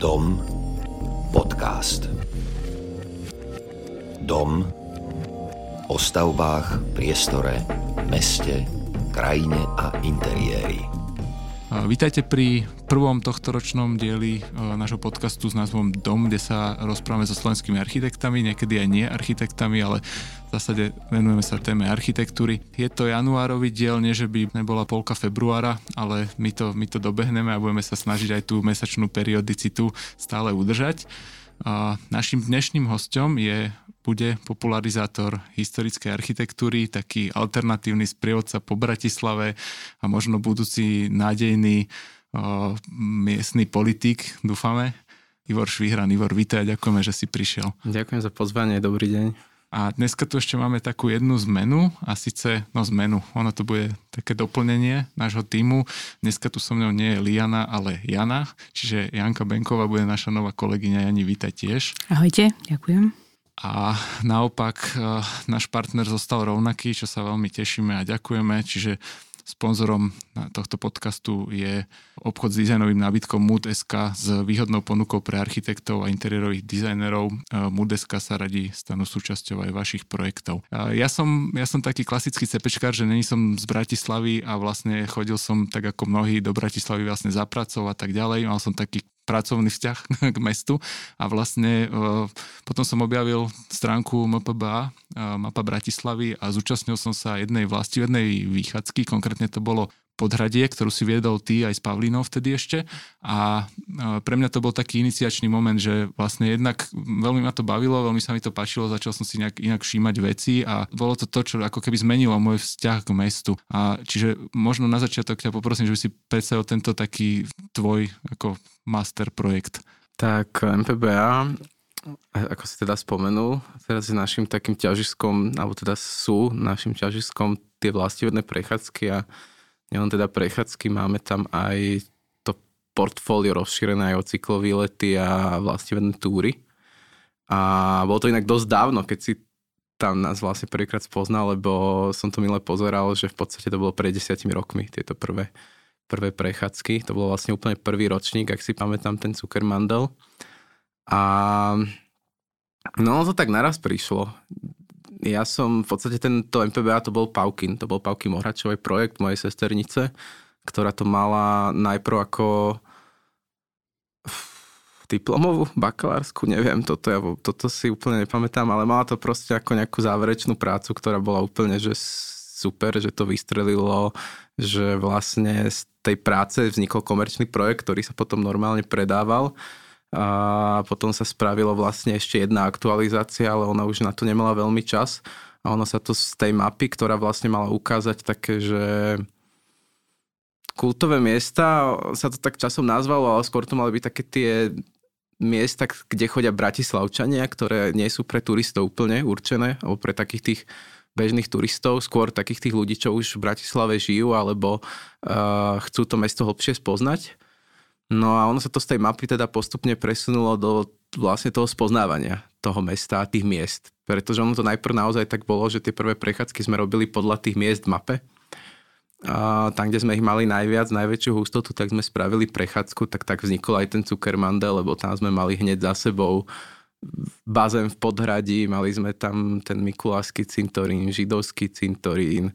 Dom podcast. Dom o stavbách, priestore, meste, krajine a interiéri. Vítajte pri prvom tohtoročnom dieli nášho podcastu s názvom Dom, kde sa rozprávame so slovenskými architektami, niekedy aj nie architektami, ale v zásade venujeme sa téme architektúry. Je to januárový diel, nie že by nebola polka februára, ale my to, my to dobehneme a budeme sa snažiť aj tú mesačnú periodicitu stále udržať. Našim dnešným hostom je, bude popularizátor historickej architektúry, taký alternatívny sprievodca po Bratislave a možno budúci nádejný o, miestny politik, dúfame. Ivor Švihran. Ivor, vítaj ďakujeme, že si prišiel. Ďakujem za pozvanie, dobrý deň. A dneska tu ešte máme takú jednu zmenu a síce, no zmenu, ono to bude také doplnenie nášho týmu. Dneska tu so mnou nie je Liana, ale Jana, čiže Janka Benková bude naša nová kolegyňa. Jani, vítaj tiež. Ahojte, ďakujem. A naopak e, náš partner zostal rovnaký, čo sa veľmi tešíme a ďakujeme, čiže Sponzorom tohto podcastu je obchod s dizajnovým nábytkom Mood.sk s výhodnou ponukou pre architektov a interiérových dizajnerov. Mood.sk sa radí stanú súčasťou aj vašich projektov. Ja som, ja som taký klasický cepečkár, že není som z Bratislavy a vlastne chodil som tak ako mnohí do Bratislavy vlastne za pracov a tak ďalej. Mal som taký pracovný vzťah k mestu. A vlastne e, potom som objavil stránku MPBA, e, mapa Bratislavy a zúčastnil som sa jednej jednej výchádzky, konkrétne to bolo podhradie, ktorú si viedol ty aj s Pavlínou vtedy ešte a pre mňa to bol taký iniciačný moment, že vlastne jednak veľmi ma to bavilo, veľmi sa mi to páčilo, začal som si nejak inak všímať veci a bolo to to, čo ako keby zmenilo môj vzťah k mestu. A čiže možno na začiatok ťa poprosím, že by si predstavil tento taký tvoj ako master projekt. Tak MPBA ako si teda spomenul, teraz je našim takým ťažiskom, alebo teda sú našim ťažiskom tie vlastivedné prechádzky a Nielen teda prechádzky, máme tam aj to portfólio rozšírené aj o cyklový lety a vlastivedné túry. A bolo to inak dosť dávno, keď si tam nás vlastne prvýkrát spoznal, lebo som to milé pozeral, že v podstate to bolo pred desiatimi rokmi, tieto prvé, prvé prechádzky. To bolo vlastne úplne prvý ročník, ak si pamätám, ten Zuckermandel. A no to tak naraz prišlo ja som v podstate tento MPBA to bol Paukin, to bol Pauky Mohračovej projekt mojej sesternice, ktorá to mala najprv ako diplomovú, bakalársku, neviem, toto, ja, toto si úplne nepamätám, ale mala to proste ako nejakú záverečnú prácu, ktorá bola úplne, že super, že to vystrelilo, že vlastne z tej práce vznikol komerčný projekt, ktorý sa potom normálne predával a potom sa spravilo vlastne ešte jedna aktualizácia, ale ona už na to nemala veľmi čas a ono sa to z tej mapy, ktorá vlastne mala ukázať také, že kultové miesta, sa to tak časom nazvalo, ale skôr to mali byť také tie miesta, kde chodia bratislavčania, ktoré nie sú pre turistov úplne určené, alebo pre takých tých bežných turistov, skôr takých tých ľudí, čo už v Bratislave žijú, alebo uh, chcú to mesto hlbšie spoznať. No a ono sa to z tej mapy teda postupne presunulo do vlastne toho spoznávania toho mesta a tých miest. Pretože ono to najprv naozaj tak bolo, že tie prvé prechádzky sme robili podľa tých miest v mape. A tam, kde sme ich mali najviac, najväčšiu hustotu, tak sme spravili prechádzku, tak tak vznikol aj ten Cukermandel, lebo tam sme mali hneď za sebou bazén v podhradí, mali sme tam ten Mikulášsky cintorín, židovský cintorín,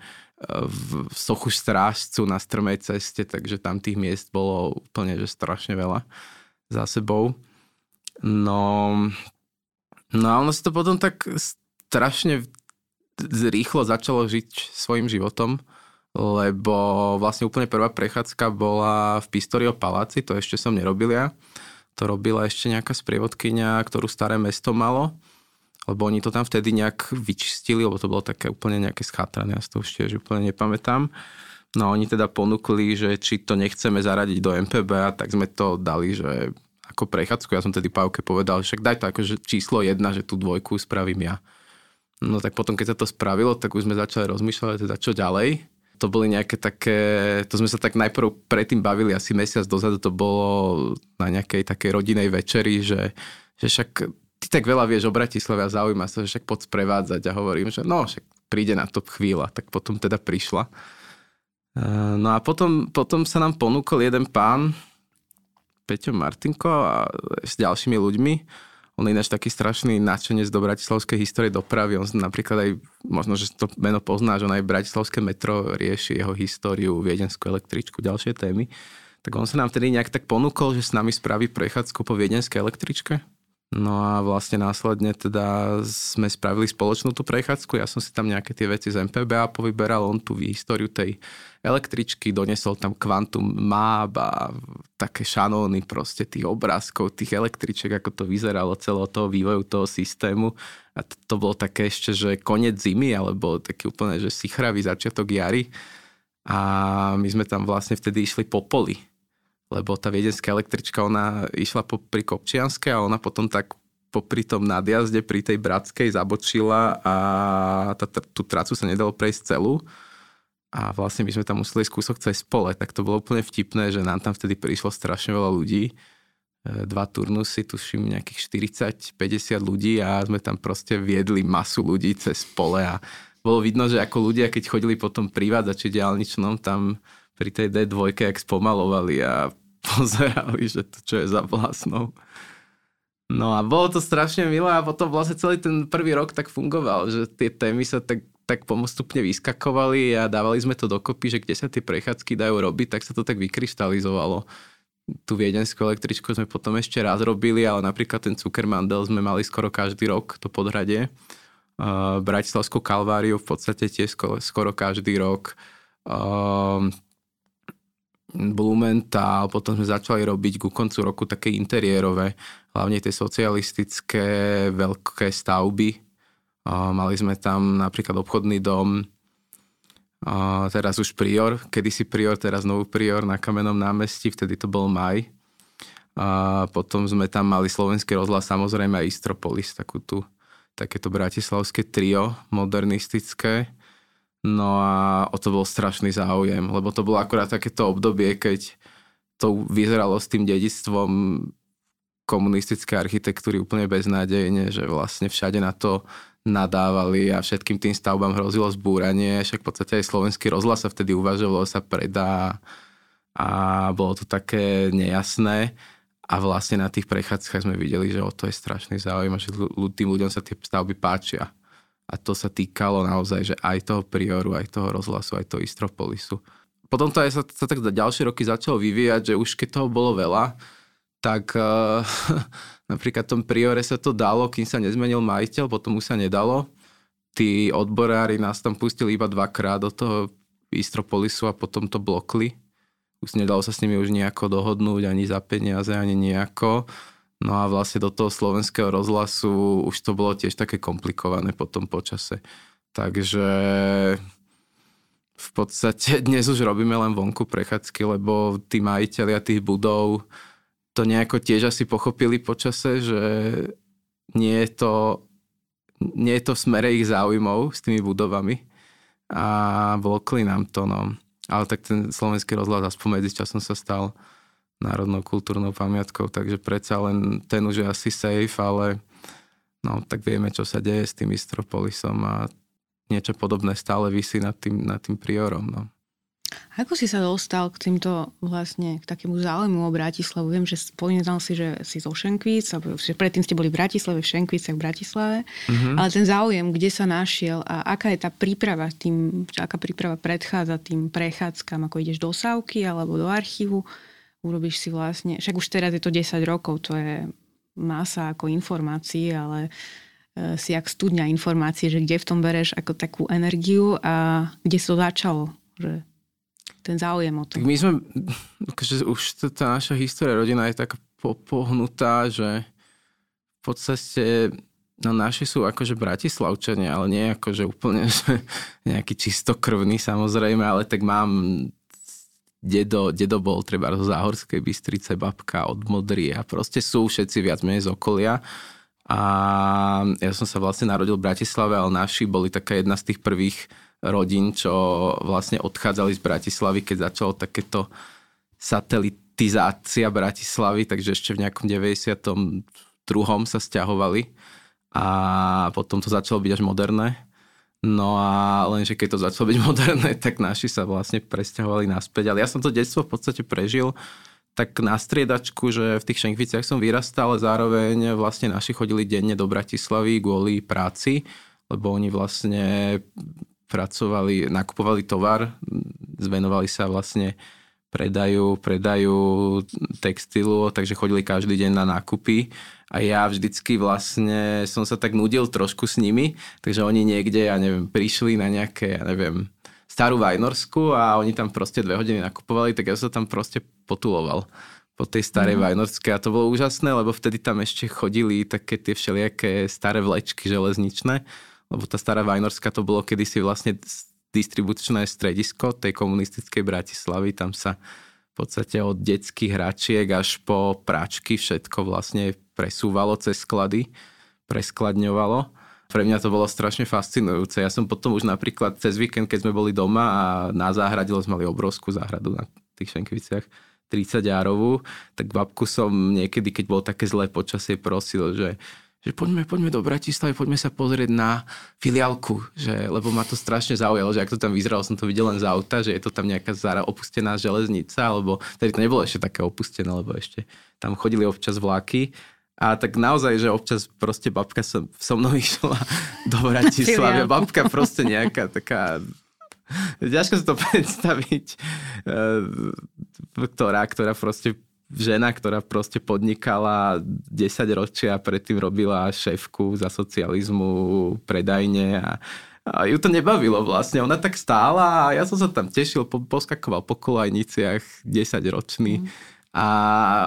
v sochu strážcu na strmej ceste, takže tam tých miest bolo úplne že strašne veľa za sebou. No, no a ono si to potom tak strašne rýchlo začalo žiť svojim životom, lebo vlastne úplne prvá prechádzka bola v Pistorio Paláci, to ešte som nerobil ja. To robila ešte nejaká sprievodkynia, ktorú staré mesto malo lebo oni to tam vtedy nejak vyčistili, lebo to bolo také úplne nejaké schátrané, ja si to už tiež úplne nepamätám. No oni teda ponúkli, že či to nechceme zaradiť do MPB, tak sme to dali, že ako prechádzku, ja som tedy Pavke povedal, že však daj to akože číslo jedna, že tú dvojku spravím ja. No tak potom, keď sa to spravilo, tak už sme začali rozmýšľať, teda čo ďalej. To boli nejaké také, to sme sa tak najprv predtým bavili, asi mesiac dozadu to bolo na nejakej takej rodinej večeri, že, že však ty tak veľa vieš o Bratislave a zaujíma sa, že však poď sprevádzať a hovorím, že no, však príde na to chvíľa, tak potom teda prišla. No a potom, potom sa nám ponúkol jeden pán, Peťom Martinko a s ďalšími ľuďmi. On je ináč taký strašný nadšenec do bratislavskej histórie dopravy. On napríklad aj, možno, že to meno poznáš, on aj bratislavské metro rieši jeho históriu, viedenskú električku, ďalšie témy. Tak on sa nám vtedy nejak tak ponúkol, že s nami spraví prechádzku po viedenskej električke. No a vlastne následne teda sme spravili spoločnú tú prechádzku. Ja som si tam nejaké tie veci z MPBA povyberal, on tú históriu tej električky, donesol tam kvantum map a také šanóny proste tých obrázkov, tých električek, ako to vyzeralo celého toho vývoju toho systému. A to, to bolo také ešte, že koniec zimy, alebo taký úplne, že sichravý začiatok jary. A my sme tam vlastne vtedy išli po poli lebo tá viedenská električka, ona išla po, pri Kopčianske a ona potom tak popri tom nadjazde pri tej Bratskej zabočila a tá, tú tracu sa nedalo prejsť celú. A vlastne my sme tam museli ísť kúsok cez pole, tak to bolo úplne vtipné, že nám tam vtedy prišlo strašne veľa ľudí, e, dva turnusy, tuším nejakých 40-50 ľudí a sme tam proste viedli masu ľudí cez pole. A bolo vidno, že ako ľudia, keď chodili potom privádzači diálničnom, tam pri tej D2, jak spomalovali a pozerali, že to čo je za vlastnou. No a bolo to strašne milé a potom vlastne celý ten prvý rok tak fungoval, že tie témy sa tak, tak pomostupne vyskakovali a dávali sme to dokopy, že kde sa tie prechádzky dajú robiť, tak sa to tak vykryštalizovalo. Tú viedenskú električku sme potom ešte raz robili, ale napríklad ten Cukermandel sme mali skoro každý rok, to podhradie. Bratislavskú kalváriu v podstate tiež skoro, skoro každý rok. Blumenthal, potom sme začali robiť ku koncu roku také interiérové, hlavne tie socialistické veľké stavby. Mali sme tam napríklad obchodný dom, teraz už Prior, kedysi Prior, teraz nový Prior na Kamenom námestí, vtedy to bol maj. A potom sme tam mali slovenský rozhlas, samozrejme aj Istropolis, takú tu, takéto bratislavské trio modernistické. No a o to bol strašný záujem, lebo to bolo akorát takéto obdobie, keď to vyzeralo s tým dedictvom komunistické architektúry úplne beznádejne, že vlastne všade na to nadávali a všetkým tým stavbám hrozilo zbúranie, však v podstate aj slovenský rozhlas sa vtedy uvažovalo, sa predá a bolo to také nejasné a vlastne na tých prechádzkach sme videli, že o to je strašný záujem a že tým ľuďom sa tie stavby páčia. A to sa týkalo naozaj, že aj toho prioru, aj toho rozhlasu, aj toho Istropolisu. Potom to aj sa, sa tak ďalšie roky začalo vyvíjať, že už keď toho bolo veľa, tak uh, napríklad v tom priore sa to dalo, kým sa nezmenil majiteľ, potom už sa nedalo. Tí odborári nás tam pustili iba dvakrát do toho Istropolisu a potom to blokli. Už nedalo sa s nimi už nejako dohodnúť, ani za peniaze, ani nejako. No a vlastne do toho slovenského rozhlasu už to bolo tiež také komplikované po tom počase. Takže v podstate dnes už robíme len vonku prechádzky, lebo tí majiteľia tých budov to nejako tiež asi pochopili počase, že nie je to, nie je to v smere ich záujmov s tými budovami a blokli nám to. No. Ale tak ten slovenský rozhlas aspoň medzi časom sa stal národnou kultúrnou pamiatkou, takže predsa len ten už je asi safe, ale no tak vieme, čo sa deje s tým Istropolisom a niečo podobné stále vysí nad tým, nad tým priorom. No. Ako si sa dostal k týmto vlastne, k takému záujmu o Bratislavu? Viem, že spomínal si, že si zo Šenkvíc, že predtým ste boli v Bratislave, v Šenkvícach v Bratislave, mm-hmm. ale ten záujem, kde sa našiel a aká je tá príprava tým, aká príprava predchádza tým prechádzkam, ako ideš do Sávky alebo do archívu, urobíš si vlastne, však už teraz je to 10 rokov, to je masa ako informácií, ale e, si jak studňa informácií, že kde v tom bereš ako takú energiu a kde sa to začalo, že ten záujem o to. My sme, akože už tá naša história rodina je tak pohnutá, že v podstate No naši sú akože bratislavčania, ale nie akože úplne že nejaký čistokrvný samozrejme, ale tak mám dedo, dedo bol treba zo Záhorskej Bystrice, babka od Modry a proste sú všetci viac menej z okolia. A ja som sa vlastne narodil v Bratislave, ale naši boli taká jedna z tých prvých rodín, čo vlastne odchádzali z Bratislavy, keď začalo takéto satelitizácia Bratislavy, takže ešte v nejakom 92. sa stiahovali a potom to začalo byť až moderné No a lenže keď to začalo byť moderné, tak naši sa vlastne presťahovali naspäť. Ale ja som to detstvo v podstate prežil tak na striedačku, že v tých Šenkviciach som vyrastal, ale zároveň vlastne naši chodili denne do Bratislavy kvôli práci, lebo oni vlastne pracovali, nakupovali tovar, zvenovali sa vlastne predajú, predajú textilu, takže chodili každý deň na nákupy a ja vždycky vlastne som sa tak nudil trošku s nimi, takže oni niekde, ja neviem, prišli na nejaké, ja neviem, starú Vajnorsku a oni tam proste dve hodiny nakupovali, tak ja sa tam proste potuloval po tej starej mm. Vajnorskej a to bolo úžasné, lebo vtedy tam ešte chodili také tie všelijaké staré vlečky železničné, lebo tá stará Vajnorská to bolo kedysi vlastne distribučné stredisko tej komunistickej Bratislavy, tam sa v podstate od detských hračiek až po práčky všetko vlastne presúvalo cez sklady, preskladňovalo pre mňa to bolo strašne fascinujúce. Ja som potom už napríklad cez víkend, keď sme boli doma a na záhrade, sme mali obrovskú záhradu na tých Šenkviciach, 30 járovú, tak babku som niekedy, keď bolo také zlé počasie, prosil, že že poďme, poďme do Bratislavy, poďme sa pozrieť na filiálku, že, lebo ma to strašne zaujalo, že ak to tam vyzeralo, som to videl len z auta, že je to tam nejaká zara opustená železnica, alebo tedy to nebolo ešte také opustené, lebo ešte tam chodili občas vlaky a tak naozaj, že občas proste babka so, so mnou išla do Bratislavy. babka proste nejaká taká... Ťažko si to predstaviť, eh, ktorá, ktorá proste žena, ktorá proste podnikala 10 ročia a predtým robila šéfku za socializmu predajne a, a ju to nebavilo vlastne. Ona tak stála a ja som sa tam tešil, po, poskakoval po kolajniciach 10 ročný. Mm a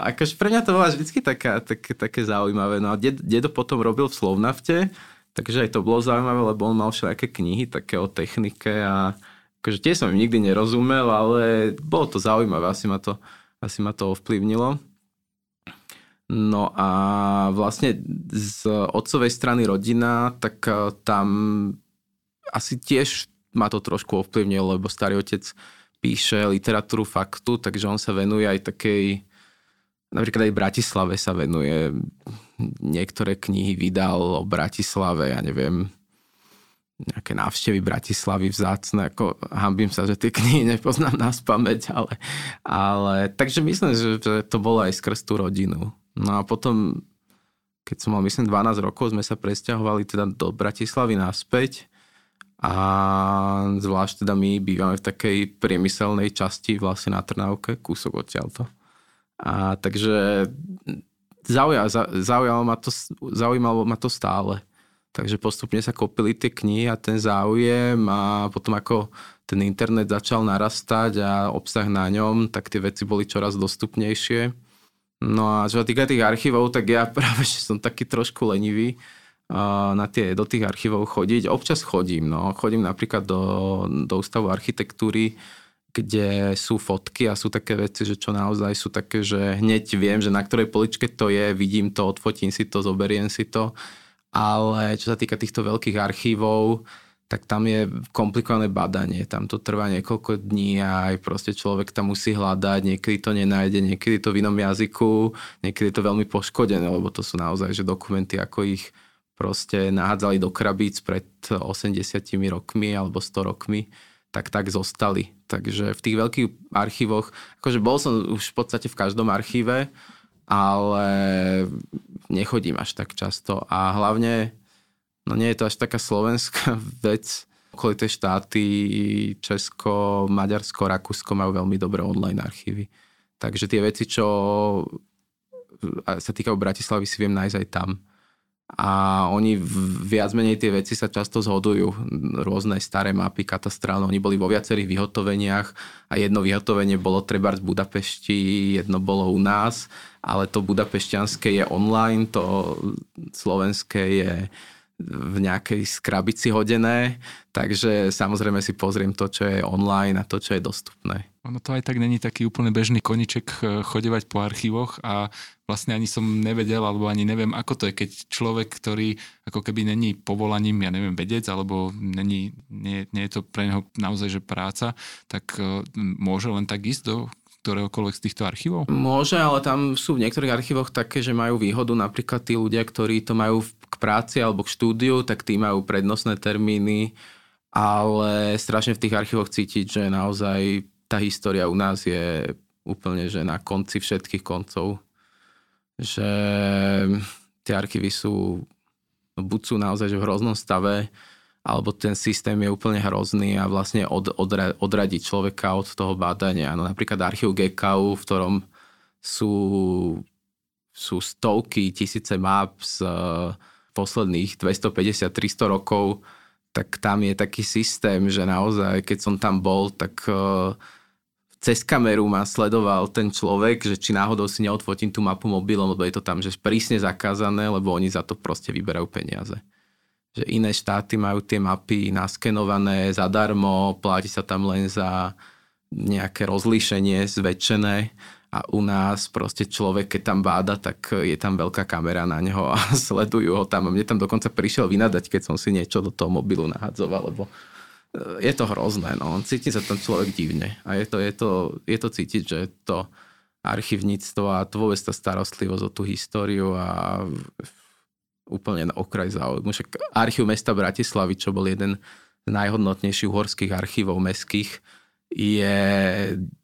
akože pre mňa to bola vždy taká, také, také zaujímavé. No a dedo potom robil v Slovnafte, takže aj to bolo zaujímavé, lebo on mal všelijaké knihy také o technike a akože tiež som im nikdy nerozumel, ale bolo to zaujímavé, asi ma to, asi ma to ovplyvnilo. No a vlastne z otcovej strany rodina, tak eh, tam asi tiež ma to trošku ovplyvnilo, lebo starý otec píše literatúru faktu, takže on sa venuje aj takej, napríklad aj Bratislave sa venuje, niektoré knihy vydal o Bratislave, ja neviem, nejaké návštevy Bratislavy vzácne, ako hambím sa, že tie knihy nepoznám na pamäť, ale, ale takže myslím, že, že to bolo aj skrz tú rodinu. No a potom, keď som mal myslím 12 rokov, sme sa presťahovali teda do Bratislavy naspäť a zvlášť teda my bývame v takej priemyselnej časti vlastne na Trnávke, kúsok odtiaľto. A takže zaujalo, zaujalo, ma to, zaujímalo ma to stále. Takže postupne sa kopili tie knihy a ten záujem a potom ako ten internet začal narastať a obsah na ňom, tak tie veci boli čoraz dostupnejšie. No a čo sa týka tých archívov, tak ja práve že som taký trošku lenivý, na tie, do tých archívov chodiť. Občas chodím, no. Chodím napríklad do, do ústavu architektúry, kde sú fotky a sú také veci, že čo naozaj sú také, že hneď viem, že na ktorej poličke to je, vidím to, odfotím si to, zoberiem si to. Ale čo sa týka týchto veľkých archívov, tak tam je komplikované badanie. Tam to trvá niekoľko dní a aj proste človek tam musí hľadať, niekedy to nenájde, niekedy to v inom jazyku, niekedy to veľmi poškodené, lebo to sú naozaj že dokumenty, ako ich proste nahádzali do krabíc pred 80 rokmi alebo 100 rokmi, tak tak zostali. Takže v tých veľkých archívoch, akože bol som už v podstate v každom archíve, ale nechodím až tak často. A hlavne, no nie je to až taká slovenská vec, okolité štáty, Česko, Maďarsko, Rakúsko majú veľmi dobré online archívy. Takže tie veci, čo sa týkajú Bratislavy, si viem nájsť aj tam. A oni viac menej tie veci sa často zhodujú. Rôzne staré mapy katastrálne, oni boli vo viacerých vyhotoveniach a jedno vyhotovenie bolo treba z Budapešti, jedno bolo u nás, ale to budapešťanské je online, to slovenské je v nejakej skrabici hodené, takže samozrejme si pozriem to, čo je online a to, čo je dostupné. Ono to aj tak není taký úplne bežný koniček eh, chodevať po archívoch a vlastne ani som nevedel, alebo ani neviem, ako to je, keď človek, ktorý ako keby není povolaním, ja neviem, vedec, alebo není, nie, nie je to pre neho naozaj, že práca, tak eh, môže len tak ísť do ktoréhokoľvek z týchto archívov? Môže, ale tam sú v niektorých archívoch také, že majú výhodu napríklad tí ľudia, ktorí to majú k práci alebo k štúdiu, tak tí majú prednostné termíny, ale strašne v tých archívoch cítiť, že naozaj tá história u nás je úplne, že na konci všetkých koncov, že tie archívy sú, buď sú naozaj že v hroznom stave, alebo ten systém je úplne hrozný a vlastne od, odra, odradí človeka od toho bádania. No napríklad archív GKU, v ktorom sú, sú stovky, tisíce map z uh, posledných 250-300 rokov, tak tam je taký systém, že naozaj, keď som tam bol, tak uh, cez kameru ma sledoval ten človek, že či náhodou si neodfotím tú mapu mobilom, lebo je to tam že prísne zakázané, lebo oni za to proste vyberajú peniaze že iné štáty majú tie mapy naskenované zadarmo, platí sa tam len za nejaké rozlíšenie zväčšené a u nás proste človek, keď tam báda, tak je tam veľká kamera na neho a sledujú ho tam. A mne tam dokonca prišiel vynadať, keď som si niečo do toho mobilu nahadzoval, lebo e, je to hrozné, no. Cíti sa tam človek divne a je to, je to, je to cítiť, že to archivníctvo a to vôbec tá starostlivosť o tú históriu a úplne na okraj záujmu. Však archív mesta Bratislavy, čo bol jeden z najhodnotnejších uhorských archívov mestských, je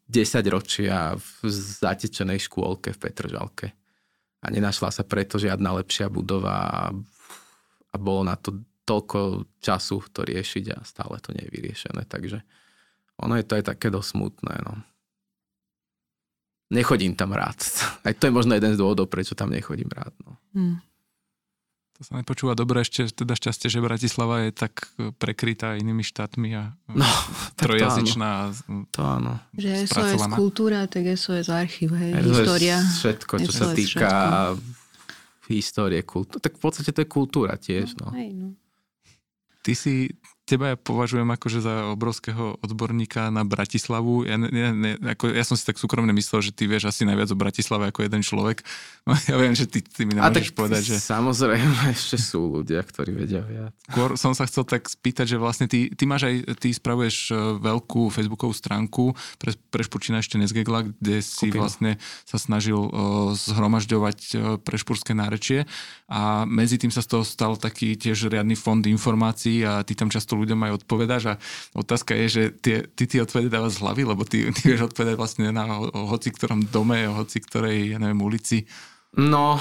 10 ročia v zatečenej škôlke v Petržalke. A nenašla sa preto žiadna lepšia budova a bolo na to toľko času to riešiť a stále to nie je vyriešené. Takže ono je to aj také dosť smutné. No. Nechodím tam rád. Aj to je možno jeden z dôvodov, prečo tam nechodím rád. No. Hmm. To sa nepočúva dobre, ešte teda šťastie, že Bratislava je tak e, prekrytá inými štátmi a e, no, trojazyčná. To áno. Že SOS kultúra, tak SOS archív, hej, SOS história. Všetko, čo SOS sa týka všetko. histórie, kultúry. Tak v podstate to je kultúra tiež. No. No, hej, no. Ty si teba ja považujem akože za obrovského odborníka na Bratislavu. Ja, ne, ne, ako, ja som si tak súkromne myslel, že ty vieš asi najviac o Bratislave ako jeden človek. No, ja viem, že ty, ty mi nemôžeš povedať, že... Samozrejme, ešte sú ľudia, ktorí vedia viac. Skôr som sa chcel tak spýtať, že vlastne ty, ty máš aj, ty spravuješ e, veľkú facebookovú stránku pre, pre Špurčina ešte nezgegla, kde si Skupinu. vlastne sa snažil uh, zhromažďovať uh, prešpurské nárečie a medzi tým sa z toho stal taký tiež riadny fond informácií a ty tam často ľuďom aj odpovedáš a otázka je, že tie, ty ty odpovede dávaš z hlavy, lebo ty, ty vieš odpovedať vlastne na o hoci ktorom dome, hoci ktorej, ja neviem, ulici. No,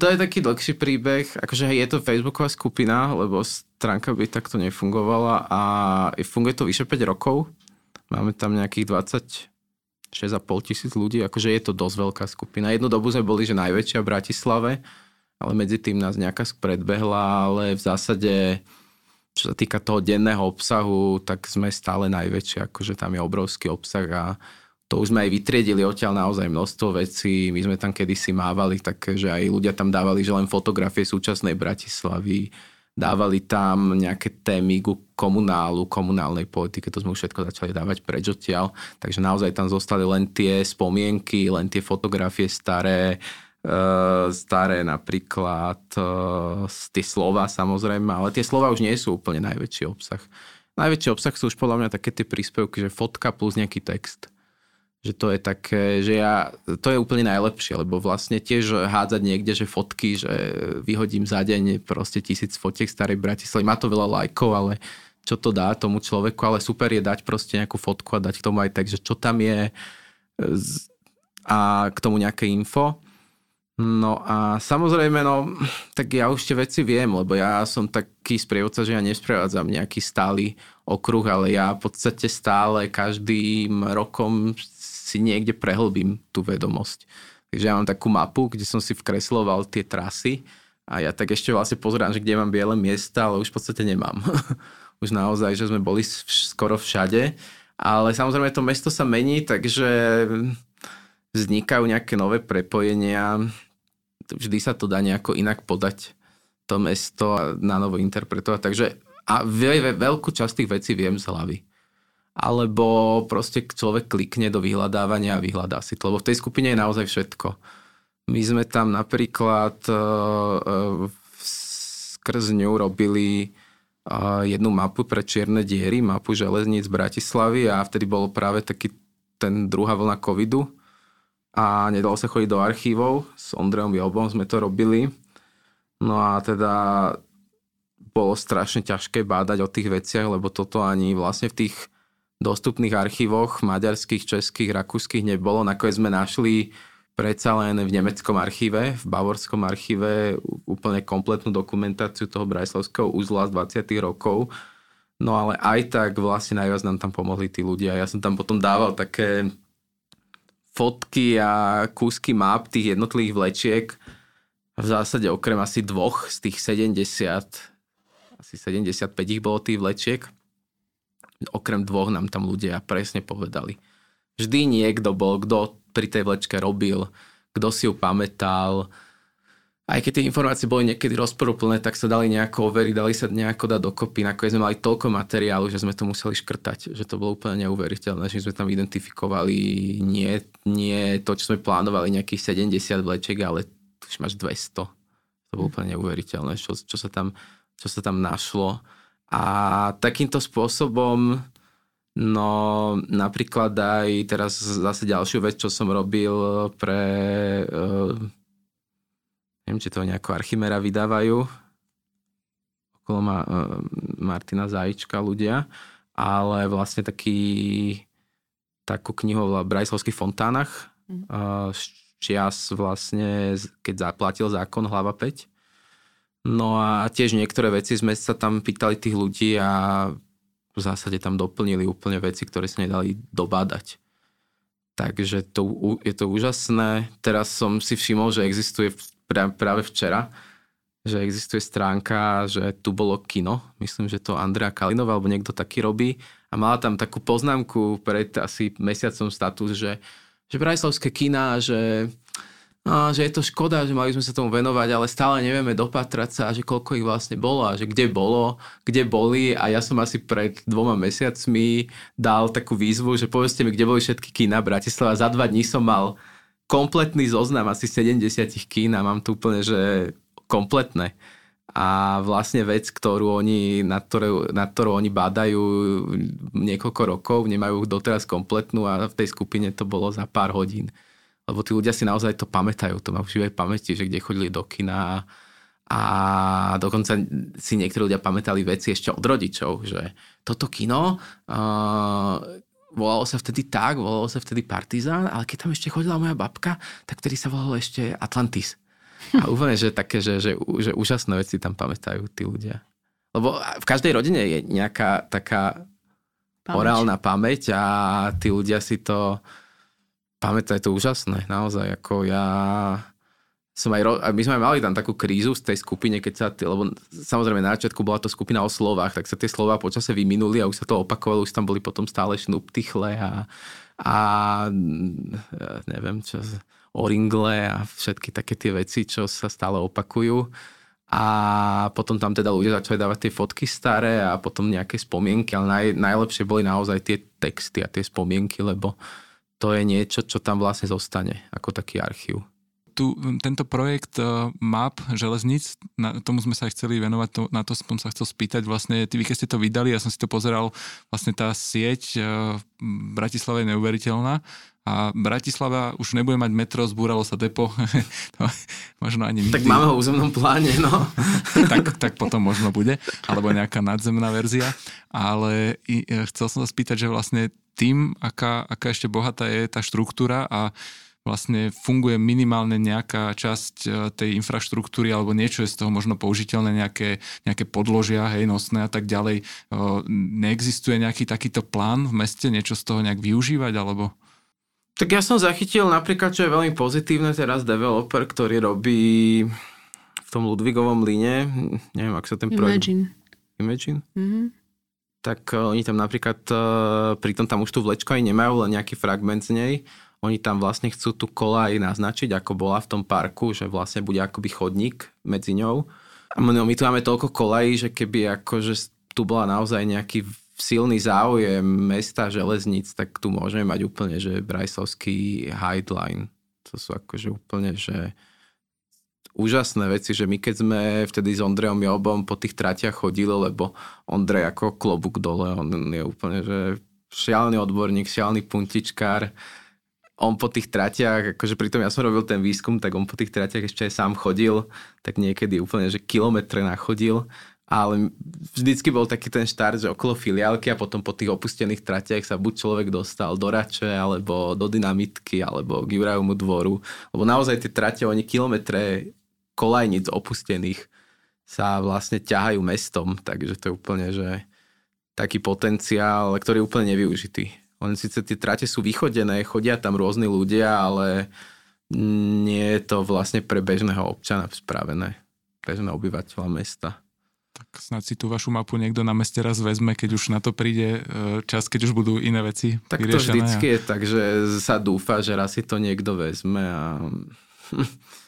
to je taký dlhší príbeh. Akože je to Facebooková skupina, lebo stránka by takto nefungovala a funguje to vyše 5 rokov. Máme tam nejakých 20 6,5 tisíc ľudí, akože je to dosť veľká skupina. Jednu dobu sme boli, že najväčšia v Bratislave, ale medzi tým nás nejaká predbehla, ale v zásade čo sa týka toho denného obsahu, tak sme stále najväčšie, akože tam je obrovský obsah a to už sme aj vytriedili odtiaľ naozaj množstvo vecí. My sme tam kedysi mávali také, že aj ľudia tam dávali, že len fotografie súčasnej Bratislavy, dávali tam nejaké témy ku komunálu, komunálnej politike, to sme už všetko začali dávať preč odtiaľ. Takže naozaj tam zostali len tie spomienky, len tie fotografie staré, staré napríklad uh, tie slova samozrejme, ale tie slova už nie sú úplne najväčší obsah. Najväčší obsah sú už podľa mňa také tie príspevky, že fotka plus nejaký text. Že to je také, že ja, to je úplne najlepšie, lebo vlastne tiež hádzať niekde, že fotky, že vyhodím za deň proste tisíc fotiek starej Bratislavy, má to veľa lajkov, ale čo to dá tomu človeku, ale super je dať proste nejakú fotku a dať k tomu aj tak, že čo tam je a k tomu nejaké info. No a samozrejme, no, tak ja už tie veci viem, lebo ja som taký sprievodca, že ja nesprevádzam nejaký stály okruh, ale ja v podstate stále každým rokom si niekde prehlbím tú vedomosť. Takže ja mám takú mapu, kde som si vkresloval tie trasy a ja tak ešte vlastne pozerám, že kde mám biele miesta, ale už v podstate nemám. už naozaj, že sme boli skoro všade. Ale samozrejme to mesto sa mení, takže vznikajú nejaké nové prepojenia vždy sa to dá nejako inak podať to mesto a na novo interpretovať. Takže a veľkú časť tých vecí viem z hlavy. Alebo proste človek klikne do vyhľadávania a vyhľadá si to. Lebo v tej skupine je naozaj všetko. My sme tam napríklad uh, skrz ňu robili uh, jednu mapu pre čierne diery, mapu železníc Bratislavy a vtedy bol práve taký ten druhá vlna covidu a nedalo sa chodiť do archívov. S Ondrejom Jobom sme to robili. No a teda bolo strašne ťažké bádať o tých veciach, lebo toto ani vlastne v tých dostupných archívoch maďarských, českých, rakúskych nebolo. Nakoniec sme našli predsa len v nemeckom archíve, v bavorskom archíve úplne kompletnú dokumentáciu toho brajslavského uzla z 20. rokov. No ale aj tak vlastne najviac nám tam pomohli tí ľudia. Ja som tam potom dával také fotky a kúsky map tých jednotlivých vlečiek. V zásade okrem asi dvoch z tých 70, asi 75 ich bolo tých vlečiek. Okrem dvoch nám tam ľudia presne povedali. Vždy niekto bol, kto pri tej vlečke robil, kto si ju pamätal. Aj keď tie informácie boli niekedy rozporúplné, tak sa dali nejako overiť, dali sa nejako dať dokopy. Nakoniec sme mali toľko materiálu, že sme to museli škrtať, že to bolo úplne neuveriteľné, že sme tam identifikovali nie, nie to, čo sme plánovali, nejakých 70 vlečiek, ale už máš 200. To bolo úplne neuveriteľné, čo, čo, sa tam, čo sa tam našlo. A takýmto spôsobom No napríklad aj teraz zase ďalšiu vec, čo som robil pre, uh, neviem, či to nejako Archimera vydávajú, okolo ma, uh, Martina Zajička ľudia, ale vlastne taký, takú knihu v Brajslovských fontánach, uh, čias vlastne, keď zaplatil zákon hlava 5. No a tiež niektoré veci sme sa tam pýtali tých ľudí a v zásade tam doplnili úplne veci, ktoré sa nedali dobádať. Takže to, je to úžasné. Teraz som si všimol, že existuje práve včera, že existuje stránka, že tu bolo kino. Myslím, že to Andrea Kalinova alebo niekto taký robí. A mala tam takú poznámku pred asi mesiacom status, že, že Brajslavské kina, že a že je to škoda, že mali sme sa tomu venovať, ale stále nevieme dopatrať sa, že koľko ich vlastne bolo a že kde bolo, kde boli a ja som asi pred dvoma mesiacmi dal takú výzvu, že povedzte mi, kde boli všetky kína Bratislava. Za dva dní som mal kompletný zoznam asi 70 kín a mám tu úplne, že kompletné. A vlastne vec, ktorú oni, nad, ktorou, nad ktorou oni bádajú niekoľko rokov, nemajú doteraz kompletnú a v tej skupine to bolo za pár hodín lebo tí ľudia si naozaj to pamätajú, to majú v živej pamäti, že kde chodili do kina a dokonca si niektorí ľudia pamätali veci ešte od rodičov, že toto kino uh, volalo sa vtedy tak, volalo sa vtedy Partizán, ale keď tam ešte chodila moja babka, tak vtedy sa volalo ešte Atlantis. A úplne, že také, že, že, že úžasné veci tam pamätajú tí ľudia. Lebo v každej rodine je nejaká taká pamäť. orálna pamäť a tí ľudia si to pamätá, je to úžasné, naozaj, ako ja som aj, my sme aj mali tam takú krízu z tej skupine, keď sa, lebo samozrejme na začiatku bola to skupina o slovách, tak sa tie slova počase vyminuli a už sa to opakovalo, už tam boli potom stále šnuptichle a, a neviem čo, oringle a všetky také tie veci, čo sa stále opakujú. A potom tam teda ľudia začali dávať tie fotky staré a potom nejaké spomienky, ale naj, najlepšie boli naozaj tie texty a tie spomienky, lebo to je niečo, čo tam vlastne zostane ako taký archív. Tu, tento projekt uh, MAP železníc, na, tomu sme sa aj chceli venovať, to, na to som sa chcel spýtať. Vlastne, ty, keď ste to vydali, ja som si to pozeral, vlastne tá sieť uh, Bratislava je neuveriteľná a Bratislava už nebude mať metro, zbúralo sa depo. možno ani nikdy. Tak máme ho v územnom pláne, no. tak, tak potom možno bude, alebo nejaká nadzemná verzia. Ale i, e, chcel som sa spýtať, že vlastne tým, aká, aká ešte bohatá je tá štruktúra a vlastne funguje minimálne nejaká časť e, tej infraštruktúry alebo niečo je z toho možno použiteľné, nejaké, nejaké podložia, hej, nosné a tak ďalej. E, neexistuje nejaký takýto plán v meste, niečo z toho nejak využívať alebo... Tak ja som zachytil napríklad, čo je veľmi pozitívne teraz developer, ktorý robí v tom Ludvigovom line, neviem, ak sa ten projekt... Imagine. Imagine? Mm-hmm tak uh, oni tam napríklad, uh, pritom tam už tú vlečku aj nemajú, len nejaký fragment z nej. Oni tam vlastne chcú tú kolaj naznačiť, ako bola v tom parku, že vlastne bude akoby chodník medzi ňou. A no, my tu máme toľko kolají, že keby akože tu bola naozaj nejaký silný záujem mesta železníc, tak tu môžeme mať úplne, že Brajsovský highline. To sú akože úplne, že úžasné veci, že my keď sme vtedy s Ondrejom Jobom po tých tratiach chodili, lebo Ondrej ako klobúk dole, on je úplne, že šialný odborník, šialný puntičkár, on po tých tratiach, akože pritom ja som robil ten výskum, tak on po tých tratiach ešte aj sám chodil, tak niekedy úplne, že kilometre nachodil ale vždycky bol taký ten štart, že okolo filiálky a potom po tých opustených tratiach sa buď človek dostal do Rače, alebo do Dynamitky, alebo k Jurajovmu dvoru. Lebo naozaj tie trate, oni kilometre kolajnic opustených sa vlastne ťahajú mestom, takže to je úplne, že taký potenciál, ktorý je úplne nevyužitý. Oni síce tie trate sú vychodené, chodia tam rôzni ľudia, ale nie je to vlastne pre bežného občana spravené, bežného obyvateľa mesta. Tak snad si tú vašu mapu niekto na meste raz vezme, keď už na to príde e, čas, keď už budú iné veci Tak to vždycky a... je tak, že sa dúfa, že raz si to niekto vezme a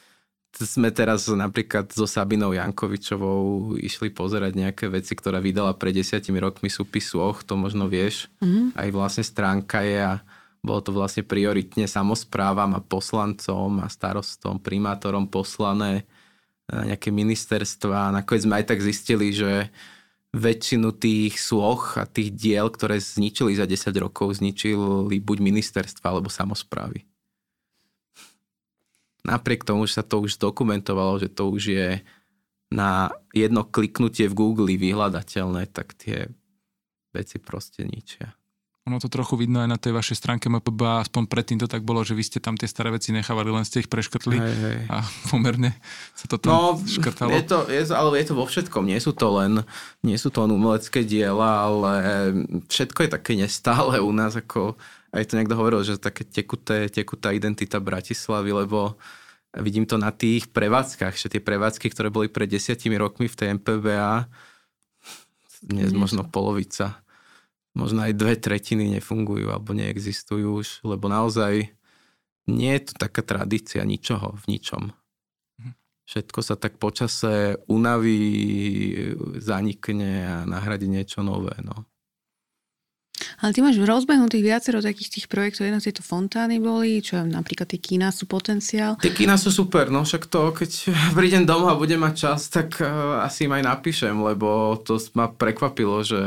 sme teraz napríklad so Sabinou Jankovičovou išli pozerať nejaké veci, ktorá vydala pred desiatimi rokmi súpis Och, to možno vieš. Mm-hmm. Aj vlastne stránka je a bolo to vlastne prioritne samozprávam a poslancom a starostom, primátorom poslané nejaké ministerstva. Nakoniec sme aj tak zistili, že väčšinu tých sloh a tých diel, ktoré zničili za 10 rokov, zničili buď ministerstva alebo samozprávy napriek tomu, že sa to už dokumentovalo, že to už je na jedno kliknutie v Google vyhľadateľné, tak tie veci proste ničia. Ono to trochu vidno aj na tej vašej stránke MPB, aspoň predtým to tak bolo, že vy ste tam tie staré veci nechávali, len ste ich preškrtli hej, hej. a pomerne sa to tam no, škrtalo. Je to, je to, ale je to vo všetkom, nie sú to len, nie sú to len umelecké diela, ale všetko je také nestále u nás, ako aj to niekto hovoril, že také tekuté, tekutá identita Bratislavy, lebo vidím to na tých prevádzkach, že tie prevádzky, ktoré boli pred desiatimi rokmi v tej MPBA, dnes možno polovica, možno aj dve tretiny nefungujú alebo neexistujú už, lebo naozaj nie je to taká tradícia ničoho v ničom. Mhm. Všetko sa tak počase unaví, zanikne a nahradí niečo nové. No. Ale ty máš rozbehnutých viacero takých tých projektov, jedna z tieto fontány boli, čo napríklad tie kína sú potenciál. Tie kína sú super, no však to, keď prídem domov a budem mať čas, tak uh, asi im aj napíšem, lebo to ma prekvapilo, že...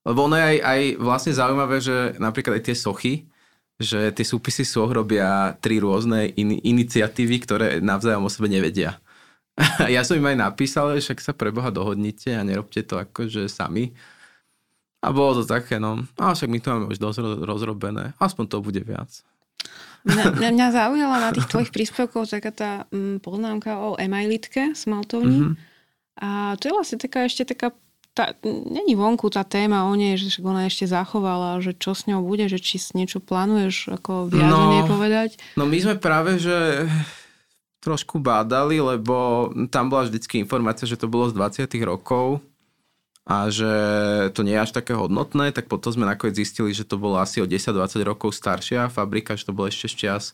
Lebo ono je aj, aj vlastne zaujímavé, že napríklad aj tie sochy, že tie súpisy soch robia tri rôzne in, iniciatívy, ktoré navzájom o sebe nevedia. ja som im aj napísal, však sa preboha dohodnite a nerobte to akože sami a bolo to také, no. A však my to máme už dosť rozrobené. Aspoň to bude viac. Mňa, mňa zaujala na tých tvojich príspevkoch taká tá mm, poznámka o emailitke smaltovni. Mm-hmm. A to je vlastne taká ešte taká tá, není vonku tá téma o nej, že ona ešte zachovala, že čo s ňou bude, že či niečo plánuješ ako viac no, povedať? No my sme práve, že trošku bádali, lebo tam bola vždycky informácia, že to bolo z 20 rokov a že to nie je až také hodnotné, tak potom sme nakoniec zistili, že to bolo asi o 10-20 rokov staršia fabrika, že to bolo ešte z čias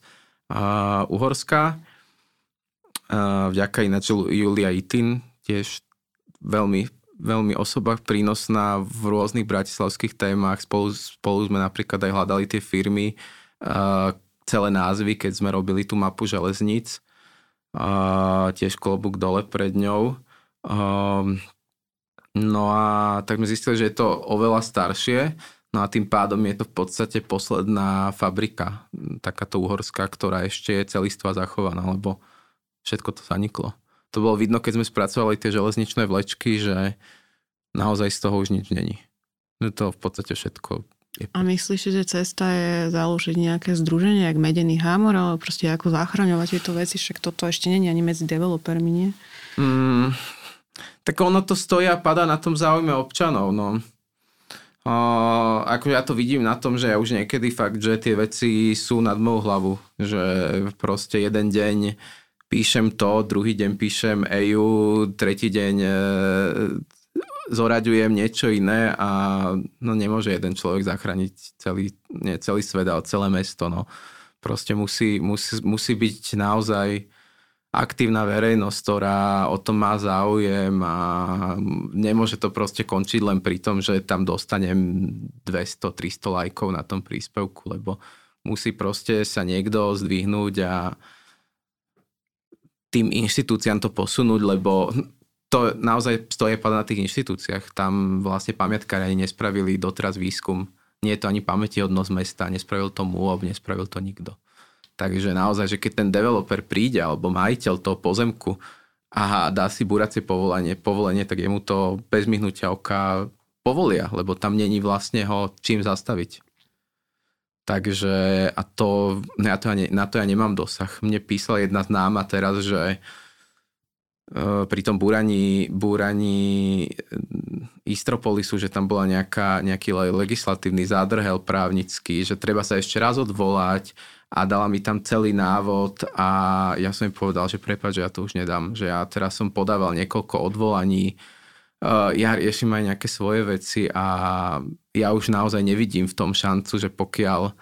uh, Uhorská. Uh, vďaka ináč Julia Itin, tiež veľmi, veľmi osoba prínosná v rôznych bratislavských témach. Spolu, spolu sme napríklad aj hľadali tie firmy, uh, celé názvy, keď sme robili tú mapu železníc. Uh, tiež klobúk dole pred ňou. Uh, No a tak sme zistili, že je to oveľa staršie, no a tým pádom je to v podstate posledná fabrika, takáto uhorská, ktorá ešte je celistva zachovaná, lebo všetko to zaniklo. To bolo vidno, keď sme spracovali tie železničné vlečky, že naozaj z toho už nič není. To v podstate všetko je... A myslíš, že cesta je založiť nejaké združenie, jak Medený hámor, ale proste ako zachraňovať tieto veci, však toto ešte není ani medzi developermi, nie? Mm, tak ono to stojí a pada na tom záujme občanov. No. Uh, ako ja to vidím na tom, že ja už niekedy fakt, že tie veci sú nad mojou hlavu. Že proste jeden deň píšem to, druhý deň píšem EU, tretí deň e, zoraďujem niečo iné a no nemôže jeden človek zachrániť celý, nie, celý svet, ale celé mesto. No. Proste musí, musí, musí byť naozaj aktívna verejnosť, ktorá o tom má záujem a nemôže to proste končiť len pri tom, že tam dostanem 200-300 lajkov na tom príspevku, lebo musí proste sa niekto zdvihnúť a tým inštitúciám to posunúť, lebo to naozaj stojí na tých inštitúciách. Tam vlastne pamiatkári ani nespravili doteraz výskum. Nie je to ani pamätihodnosť mesta, nespravil to MUOB, nespravil to nikto. Takže naozaj, že keď ten developer príde alebo majiteľ toho pozemku a dá si buracie povolenie, povolenie, tak jemu to bez myhnutia oka povolia, lebo tam není vlastne ho čím zastaviť. Takže a to, ja to ja ne, na to ja nemám dosah. Mne písala jedna známa teraz, že e, pri tom búraní, búraní Istropolisu, že tam bola nejaká, nejaký legislatívny zádrhel právnický, že treba sa ešte raz odvolať, a dala mi tam celý návod a ja som jej povedal, že prepáč, že ja to už nedám, že ja teraz som podával niekoľko odvolaní, uh, ja riešim aj nejaké svoje veci a ja už naozaj nevidím v tom šancu, že pokiaľ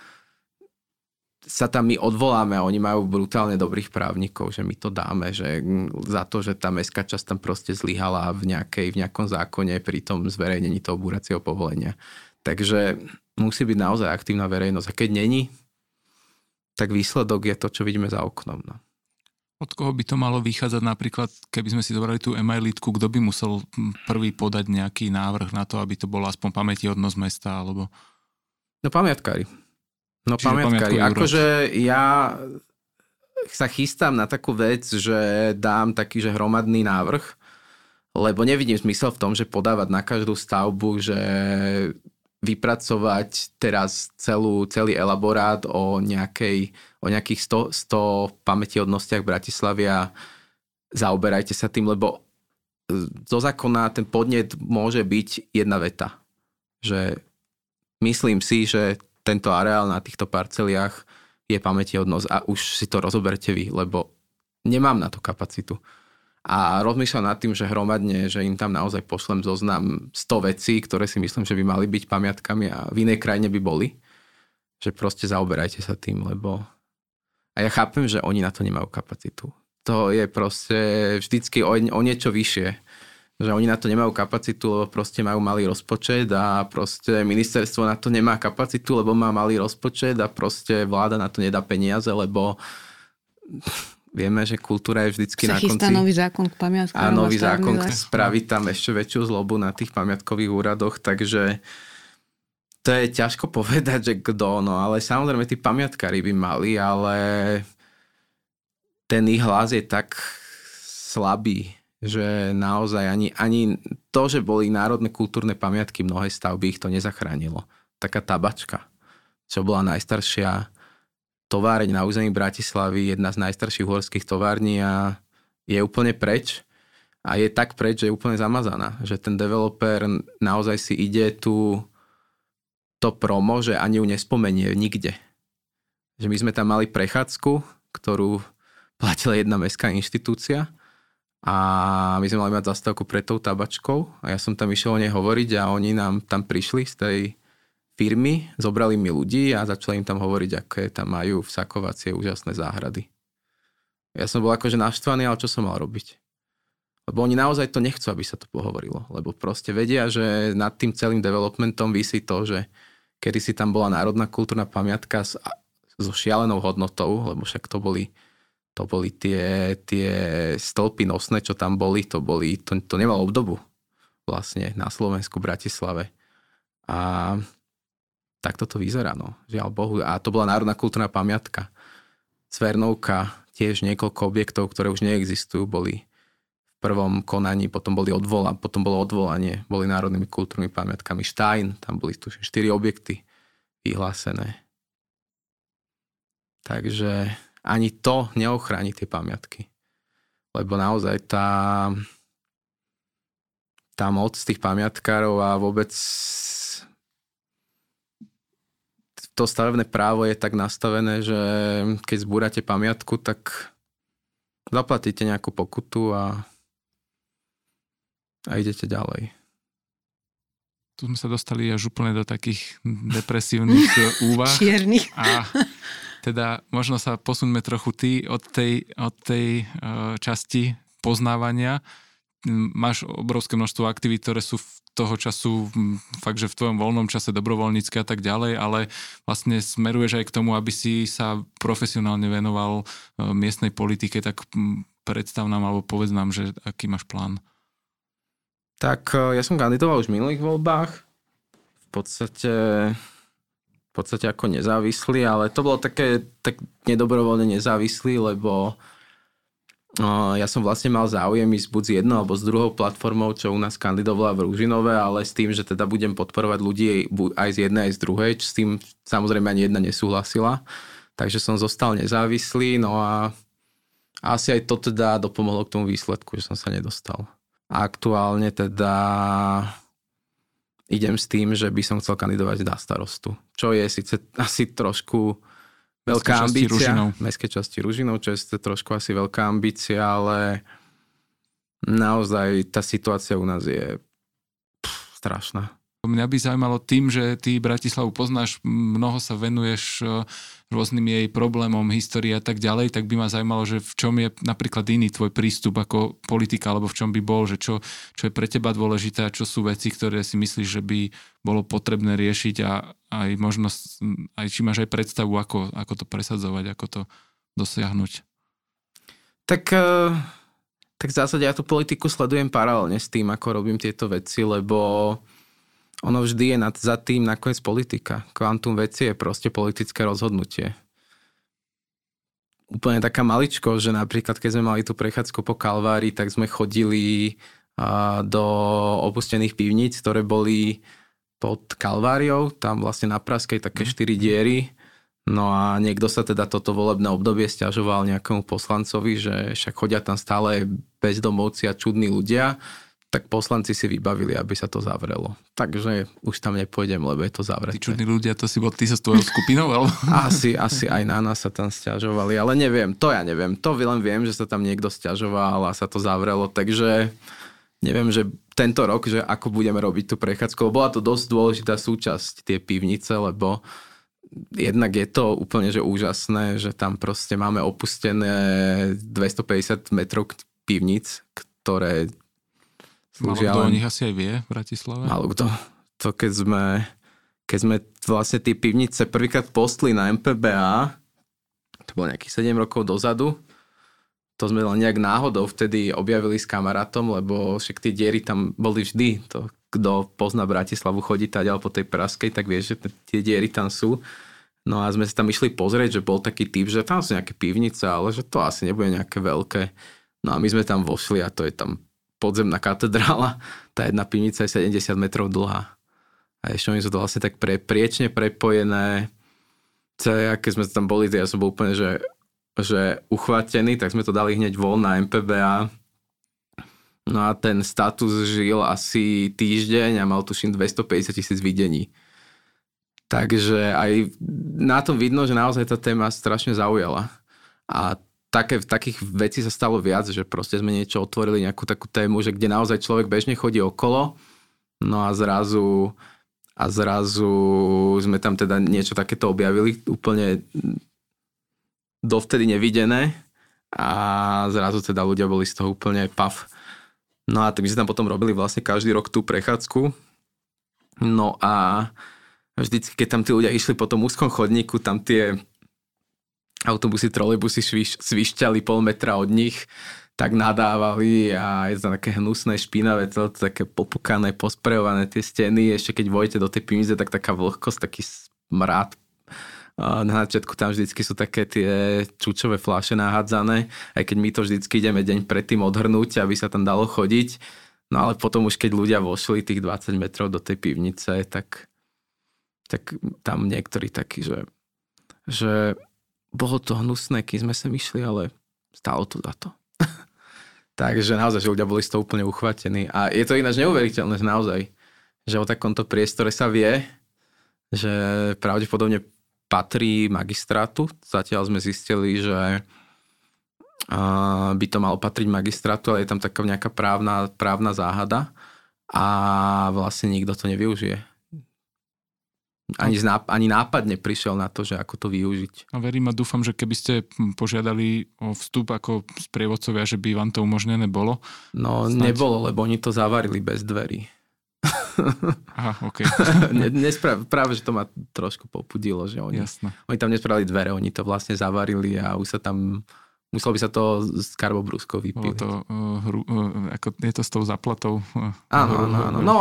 sa tam my odvoláme a oni majú brutálne dobrých právnikov, že my to dáme, že za to, že tá mestská časť tam proste zlyhala v, nejakej, v nejakom zákone pri tom zverejnení toho búracieho povolenia. Takže musí byť naozaj aktívna verejnosť. A keď není, tak výsledok je to, čo vidíme za oknom. No. Od koho by to malo vychádzať napríklad, keby sme si zobrali tú emailitku, kto by musel prvý podať nejaký návrh na to, aby to bolo aspoň pamätihodnosť mesta, alebo... No pamiatkári. No Čiže pamiatkári. Akože ja sa chystám na takú vec, že dám taký, že hromadný návrh, lebo nevidím zmysel v tom, že podávať na každú stavbu, že vypracovať teraz celú, celý elaborát o, nejakej, o nejakých 100, 100 pamätihodnostiach Bratislavy a zaoberajte sa tým, lebo e, zo zákona ten podnet môže byť jedna veta. Že myslím si, že tento areál na týchto parceliách je pamätihodnosť a už si to rozoberte vy, lebo nemám na to kapacitu a rozmýšľam nad tým, že hromadne, že im tam naozaj pošlem zoznam 100 vecí, ktoré si myslím, že by mali byť pamiatkami a v inej krajine by boli. Že proste zaoberajte sa tým, lebo... A ja chápem, že oni na to nemajú kapacitu. To je proste vždycky o, o niečo vyššie. Že oni na to nemajú kapacitu, lebo proste majú malý rozpočet a proste ministerstvo na to nemá kapacitu, lebo má malý rozpočet a proste vláda na to nedá peniaze, lebo vieme, že kultúra je vždycky sa na konci... nový zákon k pamiatkom. A nový zákon spraví tam ešte väčšiu zlobu na tých pamiatkových úradoch, takže to je ťažko povedať, že kto, no ale samozrejme tí pamiatkári by mali, ale ten ich hlas je tak slabý, že naozaj ani, ani to, že boli národné kultúrne pamiatky, mnohé stavby ich to nezachránilo. Taká tabačka, čo bola najstaršia továreň na území Bratislavy, jedna z najstarších uhorských tovární a je úplne preč. A je tak preč, že je úplne zamazaná. Že ten developer naozaj si ide tu to promo, že ani ju nespomenie nikde. Že my sme tam mali prechádzku, ktorú platila jedna mestská inštitúcia a my sme mali mať zastávku pred tou tabačkou a ja som tam išiel o nej hovoriť a oni nám tam prišli z tej firmy, zobrali mi ľudí a začali im tam hovoriť, aké tam majú vsakovacie úžasné záhrady. Ja som bol akože naštvaný, ale čo som mal robiť? Lebo oni naozaj to nechcú, aby sa to pohovorilo. Lebo proste vedia, že nad tým celým developmentom vysí to, že kedy si tam bola národná kultúrna pamiatka s, so šialenou hodnotou, lebo však to boli, to boli tie, tie stĺpy nosné, čo tam boli, to, boli, to, to nemalo obdobu vlastne na Slovensku, Bratislave. A tak toto vyzerá, no. Žiaľ Bohu. A to bola Národná kultúrna pamiatka. Svernovka, tiež niekoľko objektov, ktoré už neexistujú, boli v prvom konaní, potom, boli odvola, potom bolo odvolanie, boli národnými kultúrnymi pamiatkami. Stein, tam boli tu 4 objekty vyhlásené. Takže ani to neochráni tie pamiatky. Lebo naozaj tá, tá moc tých pamiatkárov a vôbec to stavebné právo je tak nastavené, že keď zbúrate pamiatku, tak zaplatíte nejakú pokutu a, a idete ďalej. Tu sme sa dostali až úplne do takých depresívnych úvah. Čiernych. A teda možno sa posunme trochu ty od tej, od tej uh, časti poznávania. Máš obrovské množstvo aktivít, ktoré sú v toho času fakt, že v tvojom voľnom čase dobrovoľnícky a tak ďalej, ale vlastne smeruješ aj k tomu, aby si sa profesionálne venoval e, miestnej politike, tak predstav nám alebo povedz nám, že aký máš plán. Tak e, ja som kandidoval už v minulých voľbách. V podstate v podstate ako nezávislý, ale to bolo také tak nedobrovoľne nezávislý, lebo ja som vlastne mal záujem ísť buď s jednou alebo s druhou platformou, čo u nás kandidovala v Rúžinove, ale s tým, že teda budem podporovať ľudí aj z jednej, aj z druhej, s tým samozrejme ani jedna nesúhlasila. Takže som zostal nezávislý, no a asi aj to teda dopomohlo k tomu výsledku, že som sa nedostal. Aktuálne teda idem s tým, že by som chcel kandidovať na starostu. Čo je síce asi trošku veľká ambícia. Ružinov. Mestskej časti Ružinov, čo je trošku asi veľká ambícia, ale naozaj tá situácia u nás je pff, strašná. Mňa by zaujímalo tým, že ty Bratislavu poznáš, mnoho sa venuješ e, rôznym jej problémom, histórii a tak ďalej, tak by ma zaujímalo, že v čom je napríklad iný tvoj prístup ako politika, alebo v čom by bol, že čo, čo je pre teba dôležité a čo sú veci, ktoré si myslíš, že by bolo potrebné riešiť a aj možnosť, aj či máš aj predstavu, ako, ako to presadzovať, ako to dosiahnuť. Tak, e, tak v zásade ja tú politiku sledujem paralelne s tým, ako robím tieto veci, lebo ono vždy je nad, za tým nakoniec politika. Kvantum veci je proste politické rozhodnutie. Úplne taká maličko, že napríklad keď sme mali tú prechádzku po Kalvári, tak sme chodili do opustených pivníc, ktoré boli pod Kalváriou, tam vlastne na Praskej také mhm. štyri diery. No a niekto sa teda toto volebné obdobie stiažoval nejakému poslancovi, že však chodia tam stále bezdomovci a čudní ľudia tak poslanci si vybavili, aby sa to zavrelo. Takže už tam nepôjdem, lebo je to zavreté. Tí čudní ľudia, to si bol ty sa s tvojou skupinou? Alebo? Asi, asi aj na nás sa tam stiažovali, ale neviem, to ja neviem. To len viem, že sa tam niekto stiažoval a sa to zavrelo, takže neviem, že tento rok, že ako budeme robiť tú prechádzku, bola to dosť dôležitá súčasť tie pivnice, lebo jednak je to úplne že úžasné, že tam proste máme opustené 250 metrov pivnic, ktoré Málo kto o nich asi aj vie v Bratislave? Málo kto. To keď sme, keď sme vlastne tie pivnice prvýkrát postli na MPBA, to bolo nejakých 7 rokov dozadu, to sme len nejak náhodou vtedy objavili s kamarátom, lebo však tie diery tam boli vždy. To, kto pozná Bratislavu, chodí ďalej po tej Praskej, tak vie, že tie diery tam sú. No a sme sa tam išli pozrieť, že bol taký typ, že tam sú nejaké pivnice, ale že to asi nebude nejaké veľké. No a my sme tam vošli a to je tam podzemná katedrála, tá jedna pivnica je 70 metrov dlhá. A ešte oni sú to vlastne tak pre, priečne prepojené. Celé, keď sme tam boli, ja som bol úplne, že, že uchvatený, tak sme to dali hneď von na MPBA. No a ten status žil asi týždeň a mal tuším 250 tisíc videní. Takže aj na tom vidno, že naozaj tá téma strašne zaujala. A také, takých vecí sa stalo viac, že proste sme niečo otvorili, nejakú takú tému, že kde naozaj človek bežne chodí okolo, no a zrazu a zrazu sme tam teda niečo takéto objavili, úplne dovtedy nevidené a zrazu teda ľudia boli z toho úplne pav. No a my sme tam potom robili vlastne každý rok tú prechádzku. No a vždycky, keď tam tí ľudia išli po tom úzkom chodníku, tam tie autobusy, trolejbusy sviš, svišťali pol metra od nich, tak nadávali a je to také hnusné, špinavé, to, to také popukané, posprejované tie steny. Ešte keď vojete do tej pimize, tak taká vlhkosť, taký smrad. Na začiatku tam vždycky sú také tie čučové fláše nahádzané, aj keď my to vždycky ideme deň predtým odhrnúť, aby sa tam dalo chodiť. No ale potom už keď ľudia vošli tých 20 metrov do tej pivnice, tak, tak tam niektorí takí, že, že bolo to hnusné, keď sme sa myšli, ale stálo to za to. Takže naozaj, že ľudia boli z toho úplne uchvatení. A je to ináč neuveriteľné, že naozaj, že o takomto priestore sa vie, že pravdepodobne patrí magistrátu. Zatiaľ sme zistili, že by to malo patriť magistrátu, ale je tam taká nejaká právna, právna záhada a vlastne nikto to nevyužije ani, znáp- ani nápad neprišiel na to, že ako to využiť. A verím a dúfam, že keby ste požiadali o vstup ako sprievodcovia, že by vám to umožnené bolo? No Snať... nebolo, lebo oni to zavarili bez dverí. Aha, ok. Nespra- práve, že to ma trošku popudilo, že oni, Jasne. oni tam nespravili dvere, oni to vlastne zavarili a už sa tam Muselo by sa to s karbobrúskou vypiť. to, uh, hru, uh, ako je to s tou zaplatou? Uh, áno, áno, áno. No,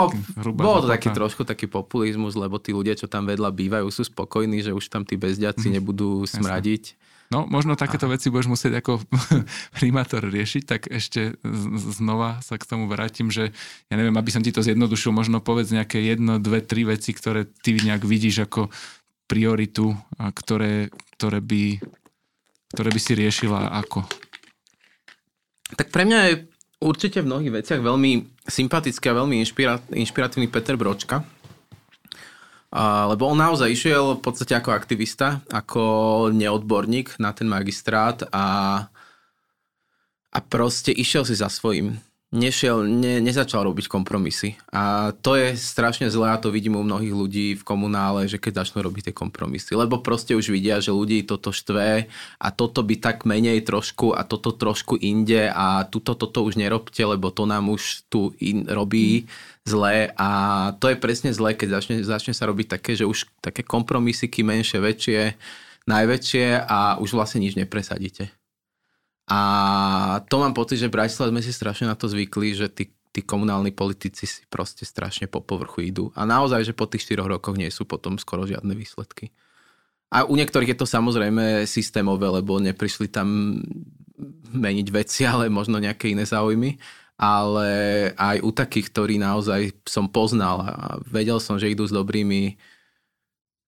bolo to taký trošku taký populizmus, lebo tí ľudia, čo tam vedľa bývajú, sú spokojní, že už tam tí bezdiaci mm. nebudú smradiť. No, možno takéto veci budeš musieť ako primátor riešiť, tak ešte znova sa k tomu vrátim, že ja neviem, aby som ti to zjednodušil, možno povedz nejaké jedno, dve, tri veci, ktoré ty nejak vidíš ako prioritu, a ktoré, ktoré, by, ktoré by si riešila ako? Tak pre mňa je určite v mnohých veciach veľmi sympatický a veľmi inšpiratívny Peter Bročka, lebo on naozaj išiel v podstate ako aktivista, ako neodborník na ten magistrát a, a proste išiel si za svojím. Nešiel, ne, nezačal robiť kompromisy. A to je strašne zlé a to vidím u mnohých ľudí v komunále, že keď začnú robiť tie kompromisy. Lebo proste už vidia, že ľudí toto štve a toto by tak menej trošku a toto trošku inde a tuto toto už nerobte, lebo to nám už tu in, robí. Zlé a to je presne zlé, keď začne, začne sa robiť také, že už také kompromisy, menšie, väčšie, najväčšie a už vlastne nič nepresadíte. A to mám pocit, že v Bratislave sme si strašne na to zvykli, že tí, tí komunálni politici si proste strašne po povrchu idú. A naozaj, že po tých 4 rokoch nie sú potom skoro žiadne výsledky. A u niektorých je to samozrejme systémové, lebo neprišli tam meniť veci, ale možno nejaké iné záujmy ale aj u takých, ktorí naozaj som poznal a vedel som, že idú s dobrými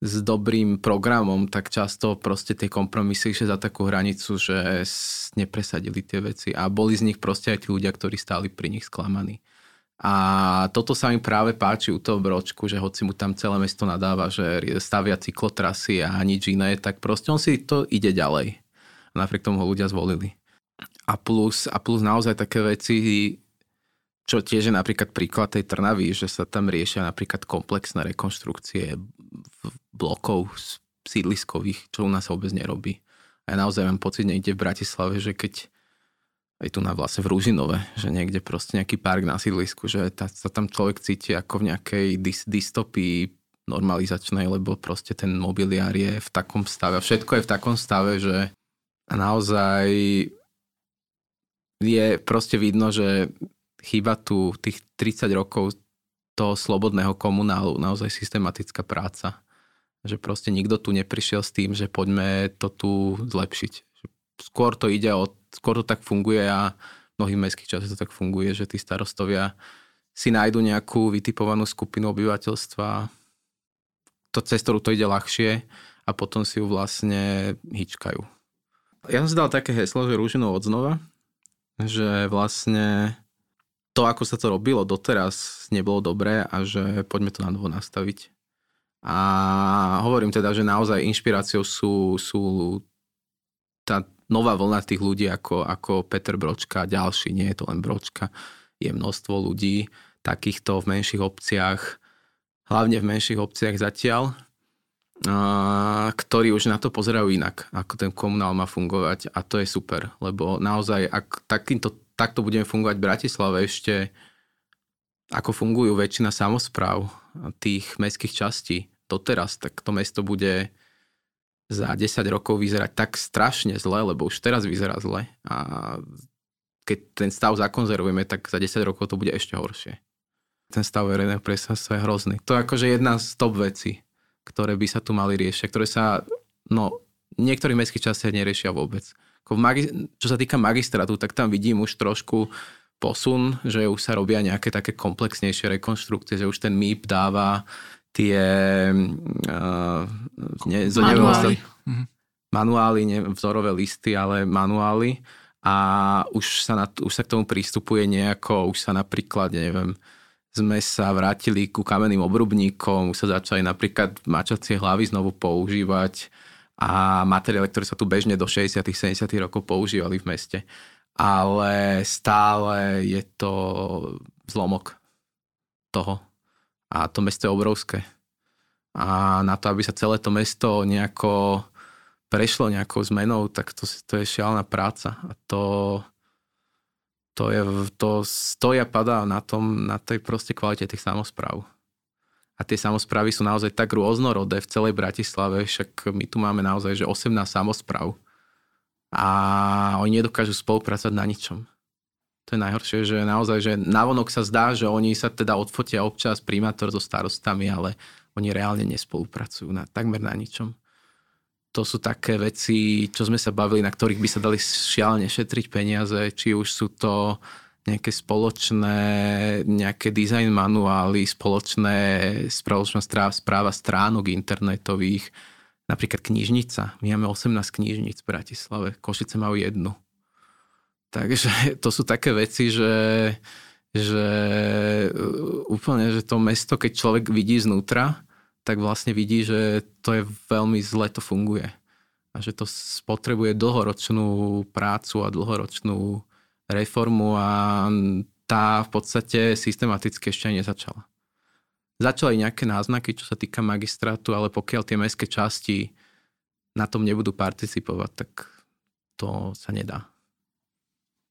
s dobrým programom, tak často proste tie kompromisy išli za takú hranicu, že nepresadili tie veci a boli z nich proste aj tí ľudia, ktorí stáli pri nich sklamaní. A toto sa mi práve páči u toho bročku, že hoci mu tam celé mesto nadáva, že stavia cyklotrasy a nič iné, tak proste on si to ide ďalej. A napriek tomu ho ľudia zvolili. A plus, a plus naozaj také veci, čo tiež je napríklad príklad tej Trnavy, že sa tam riešia napríklad komplexné rekonštrukcie blokov sídliskových, čo u nás vôbec nerobí. A ja naozaj mám pocit niekde v Bratislave, že keď aj tu na vlastne v Rúžinove, že niekde proste nejaký park na sídlisku, že tá, sa tam človek cíti ako v nejakej dys, dystopii normalizačnej, lebo proste ten mobiliár je v takom stave všetko je v takom stave, že naozaj je proste vidno, že chýba tu tých 30 rokov toho slobodného komunálu, naozaj systematická práca. Že proste nikto tu neprišiel s tým, že poďme to tu zlepšiť. Skôr to ide o, skôr to tak funguje a v mnohých mestských časoch to tak funguje, že tí starostovia si nájdu nejakú vytipovanú skupinu obyvateľstva, to cez ktorú to ide ľahšie a potom si ju vlastne hýčkajú. Ja som si dal také heslo, že rúžinu odznova, že vlastne to, ako sa to robilo doteraz, nebolo dobré a že poďme to na novo nastaviť. A hovorím teda, že naozaj inšpiráciou sú, sú tá nová vlna tých ľudí ako, ako Peter Bročka, ďalší, nie je to len Bročka, je množstvo ľudí takýchto v menších obciach, hlavne v menších obciach zatiaľ, ktorí už na to pozerajú inak, ako ten komunál má fungovať. A to je super, lebo naozaj, ak takýmto, takto budeme fungovať v Bratislave ešte, ako fungujú väčšina samozpráv tých mestských častí doteraz, tak to mesto bude za 10 rokov vyzerať tak strašne zle, lebo už teraz vyzerá zle a keď ten stav zakonzervujeme, tak za 10 rokov to bude ešte horšie. Ten stav verejného priestranstva je hrozný. To je akože jedna z top vecí ktoré by sa tu mali riešiť, ktoré sa, no, v niektorých mestských častiach neriešia vôbec. Ako magi- čo sa týka magistrátu, tak tam vidím už trošku posun, že už sa robia nejaké také komplexnejšie rekonštrukcie, že už ten MIP dáva tie uh, ne, manuály. Mhm. manuály, ne, vzorové listy, ale manuály a už sa, na, už sa k tomu prístupuje nejako, už sa napríklad, neviem, sme sa vrátili ku kamenným obrubníkom, už sa začali napríklad mačacie hlavy znovu používať a materiály, ktoré sa tu bežne do 60 70 rokov používali v meste. Ale stále je to zlomok toho. A to mesto je obrovské. A na to, aby sa celé to mesto nejako prešlo nejakou zmenou, tak to, to je šialná práca. A to, to, je, to stoja padá na tom, na tej proste kvalite tých samozpráv. A tie samozprávy sú naozaj tak rôznorodé v celej Bratislave, však my tu máme naozaj že 18 samozpráv. A oni nedokážu spolupracovať na ničom. To je najhoršie, že naozaj, že navonok sa zdá, že oni sa teda odfotia občas primátor so starostami, ale oni reálne nespolupracujú na, takmer na ničom. to sú také veci, čo sme sa bavili, na ktorých by sa dali šialene šetriť peniaze, či už sú to nejaké spoločné, nejaké design manuály, spoločné, spoločná správa stránok internetových, napríklad knižnica. My máme 18 knižnic v Bratislave, Košice majú jednu. Takže to sú také veci, že, že úplne, že to mesto, keď človek vidí znútra, tak vlastne vidí, že to je veľmi zle to funguje. A že to spotrebuje dlhoročnú prácu a dlhoročnú reformu a tá v podstate systematicky ešte aj nezačala. Začali nejaké náznaky, čo sa týka magistrátu, ale pokiaľ tie mestské časti na tom nebudú participovať, tak to sa nedá.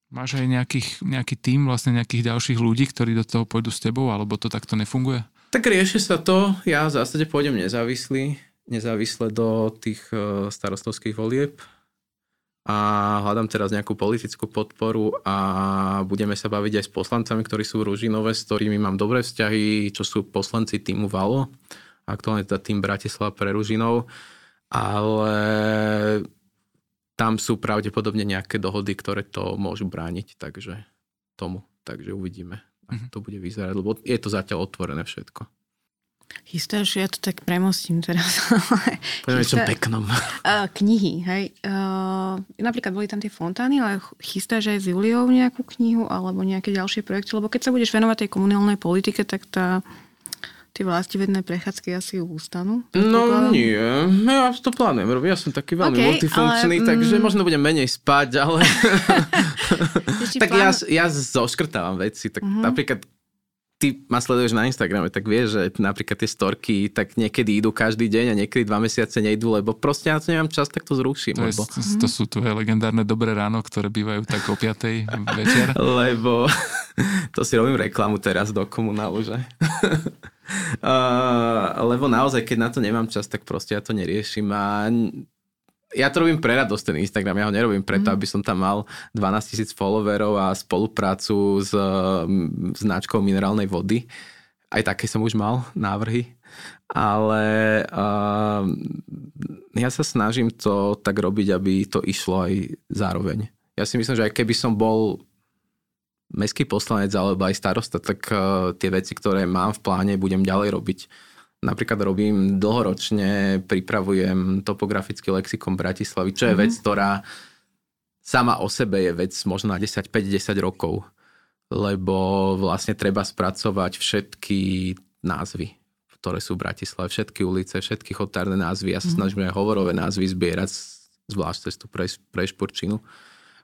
Máš aj nejakých, nejaký tým, vlastne nejakých ďalších ľudí, ktorí do toho pôjdu s tebou, alebo to takto nefunguje? Tak rieši sa to. Ja v zásade pôjdem nezávislý, nezávisle do tých e, starostovských volieb a hľadám teraz nejakú politickú podporu a budeme sa baviť aj s poslancami, ktorí sú Ružinové, s ktorými mám dobré vzťahy, čo sú poslanci týmu Valo, aktuálne teda tým Bratislava pre Ružinov, ale tam sú pravdepodobne nejaké dohody, ktoré to môžu brániť, takže tomu, takže uvidíme, ako mm-hmm. to bude vyzerať, lebo je to zatiaľ otvorené všetko. Chystáš, ja to tak premostím teraz. Poďme Chystá... peknom. Uh, knihy, hej. Uh, napríklad boli tam tie fontány, ale chystáš aj s Juliou nejakú knihu alebo nejaké ďalšie projekty? Lebo keď sa budeš venovať tej komunálnej politike, tak tá tie vlastivedné prechádzky asi ustanú? No nie, ja to plánujem robiť, ja som taký veľmi okay, multifunkčný, ale, takže mm, možno budem menej spať, ale... tak plán... ja, ja zoškrtávam veci, tak mm-hmm. napríklad ty ma sleduješ na Instagrame, tak vieš, že napríklad tie storky tak niekedy idú každý deň a niekedy dva mesiace nejdú, lebo proste ja to nemám čas, tak to zruším. To, lebo... je, to sú tvoje legendárne dobré ráno, ktoré bývajú tak o 5. večer. lebo to si robím reklamu teraz do komunálu, že? uh, lebo naozaj, keď na to nemám čas, tak proste ja to neriešim a ja to robím pre radosť ten Instagram, ja ho nerobím preto, mm. aby som tam mal 12 tisíc followerov a spoluprácu s mm, značkou minerálnej vody. Aj také som už mal návrhy. Ale uh, ja sa snažím to tak robiť, aby to išlo aj zároveň. Ja si myslím, že aj keby som bol mestský poslanec alebo aj starosta, tak uh, tie veci, ktoré mám v pláne, budem ďalej robiť Napríklad robím dlhoročne, pripravujem topografický lexikon Bratislavy, čo je mm-hmm. vec, ktorá sama o sebe je vec možno na 10, 5-10 rokov, lebo vlastne treba spracovať všetky názvy, ktoré sú v Bratislave, všetky ulice, všetky chotárne názvy. Ja sa mm-hmm. snažím aj hovorové názvy zbierať, zvlášť cestu pre, pre Šporčinu.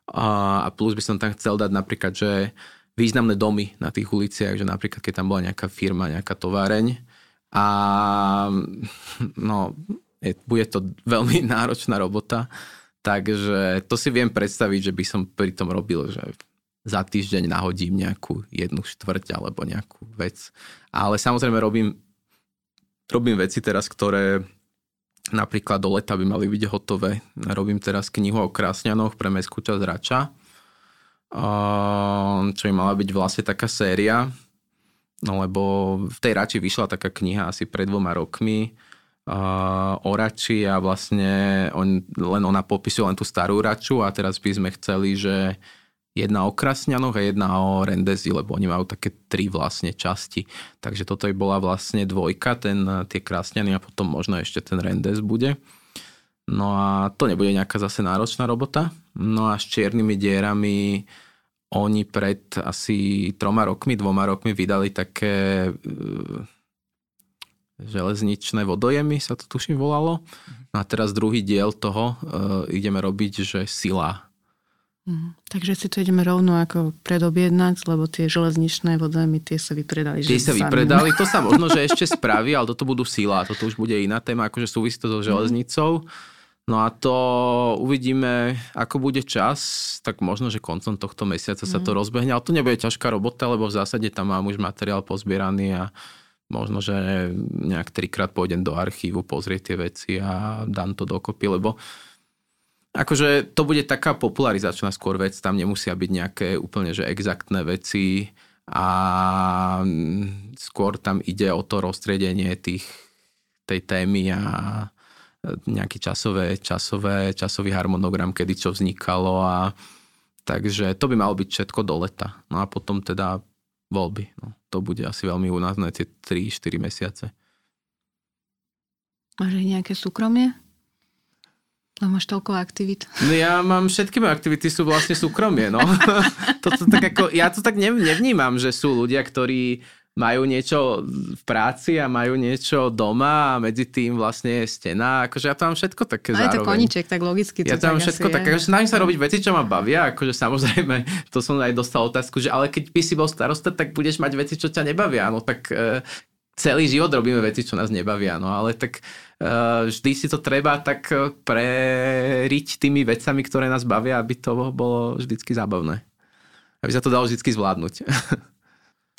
A, a plus by som tam chcel dať napríklad, že významné domy na tých uliciach, že napríklad keď tam bola nejaká firma, nejaká továreň, a no, je, bude to veľmi náročná robota, takže to si viem predstaviť, že by som pri tom robil, že za týždeň nahodím nejakú jednu štvrť alebo nejakú vec. Ale samozrejme robím, robím veci teraz, ktoré napríklad do leta by mali byť hotové. Robím teraz knihu o krásňanoch pre mestskú časť Rača, čo by mala byť vlastne taká séria, No lebo v tej Rači vyšla taká kniha asi pred dvoma rokmi uh, o Rači a vlastne on, len ona popisuje len tú starú Raču a teraz by sme chceli, že jedna o Krasňanoch a jedna o Rendezi, lebo oni majú také tri vlastne časti. Takže toto by bola vlastne dvojka, ten, tie Krasňany a potom možno ešte ten Rendez bude. No a to nebude nejaká zase náročná robota. No a s čiernymi dierami oni pred asi troma rokmi, dvoma rokmi vydali také uh, železničné vodojemy, sa to tuším volalo. No a teraz druhý diel toho uh, ideme robiť, že sila. Mm, takže si to ideme rovno ako predobjednať, lebo tie železničné vodojemy, tie sa vypredali. Tie sa vypredali, to sa možno, že ešte spraví, ale toto budú sila, toto už bude iná téma, akože súvisí to so železnicou. Mm. No a to uvidíme, ako bude čas, tak možno, že koncom tohto mesiaca sa to mhm. rozbehne, ale to nebude ťažká robota, lebo v zásade tam mám už materiál pozbieraný a možno, že nejak trikrát pôjdem do archívu pozrieť tie veci a dám to dokopy, lebo akože to bude taká popularizačná skôr vec, tam nemusia byť nejaké úplne že exaktné veci a skôr tam ide o to roztriedenie tých, tej témy a nejaký časové, časové, časový harmonogram, kedy čo vznikalo a takže to by malo byť všetko do leta. No a potom teda voľby. No, to bude asi veľmi únavné tie 3-4 mesiace. Máš aj nejaké súkromie? No máš toľko aktivít. No ja mám, všetky moje aktivity sú vlastne súkromie, no. Toto tak ako, ja to tak nevnímam, že sú ľudia, ktorí majú niečo v práci a majú niečo doma a medzi tým vlastne je stena. Akože ja tam všetko také no, zároveň. je to koniček, tak logicky to Ja tam mám všetko také, akože snažím sa robiť veci, čo ma bavia. Akože samozrejme, to som aj dostal otázku, že ale keď by si bol starosta, tak budeš mať veci, čo ťa nebavia. No tak e, celý život robíme veci, čo nás nebavia. No ale tak e, vždy si to treba tak e, preriť tými vecami, ktoré nás bavia, aby to bolo vždycky zábavné. Aby sa to dalo vždycky zvládnuť.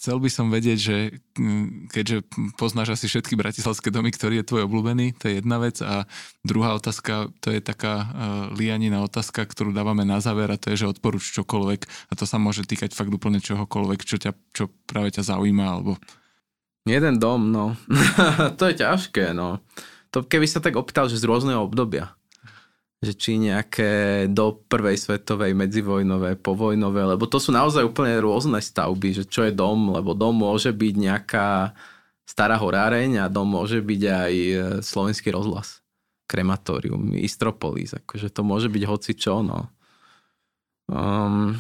Chcel by som vedieť, že mm, keďže poznáš asi všetky bratislavské domy, ktorý je tvoj obľúbený, to je jedna vec. A druhá otázka, to je taká uh, lianina otázka, ktorú dávame na záver a to je, že odporúč čokoľvek a to sa môže týkať fakt úplne čohokoľvek, čo, ťa, čo práve ťa zaujíma alebo... Jeden dom, no. to je ťažké, no. To keby sa tak opýtal, že z rôzneho obdobia že či nejaké do prvej svetovej, medzivojnové, povojnové, lebo to sú naozaj úplne rôzne stavby, že čo je dom, lebo dom môže byť nejaká stará horáreň a dom môže byť aj e, slovenský rozhlas, krematórium, Istropolis, akože to môže byť hoci čo, no. Um,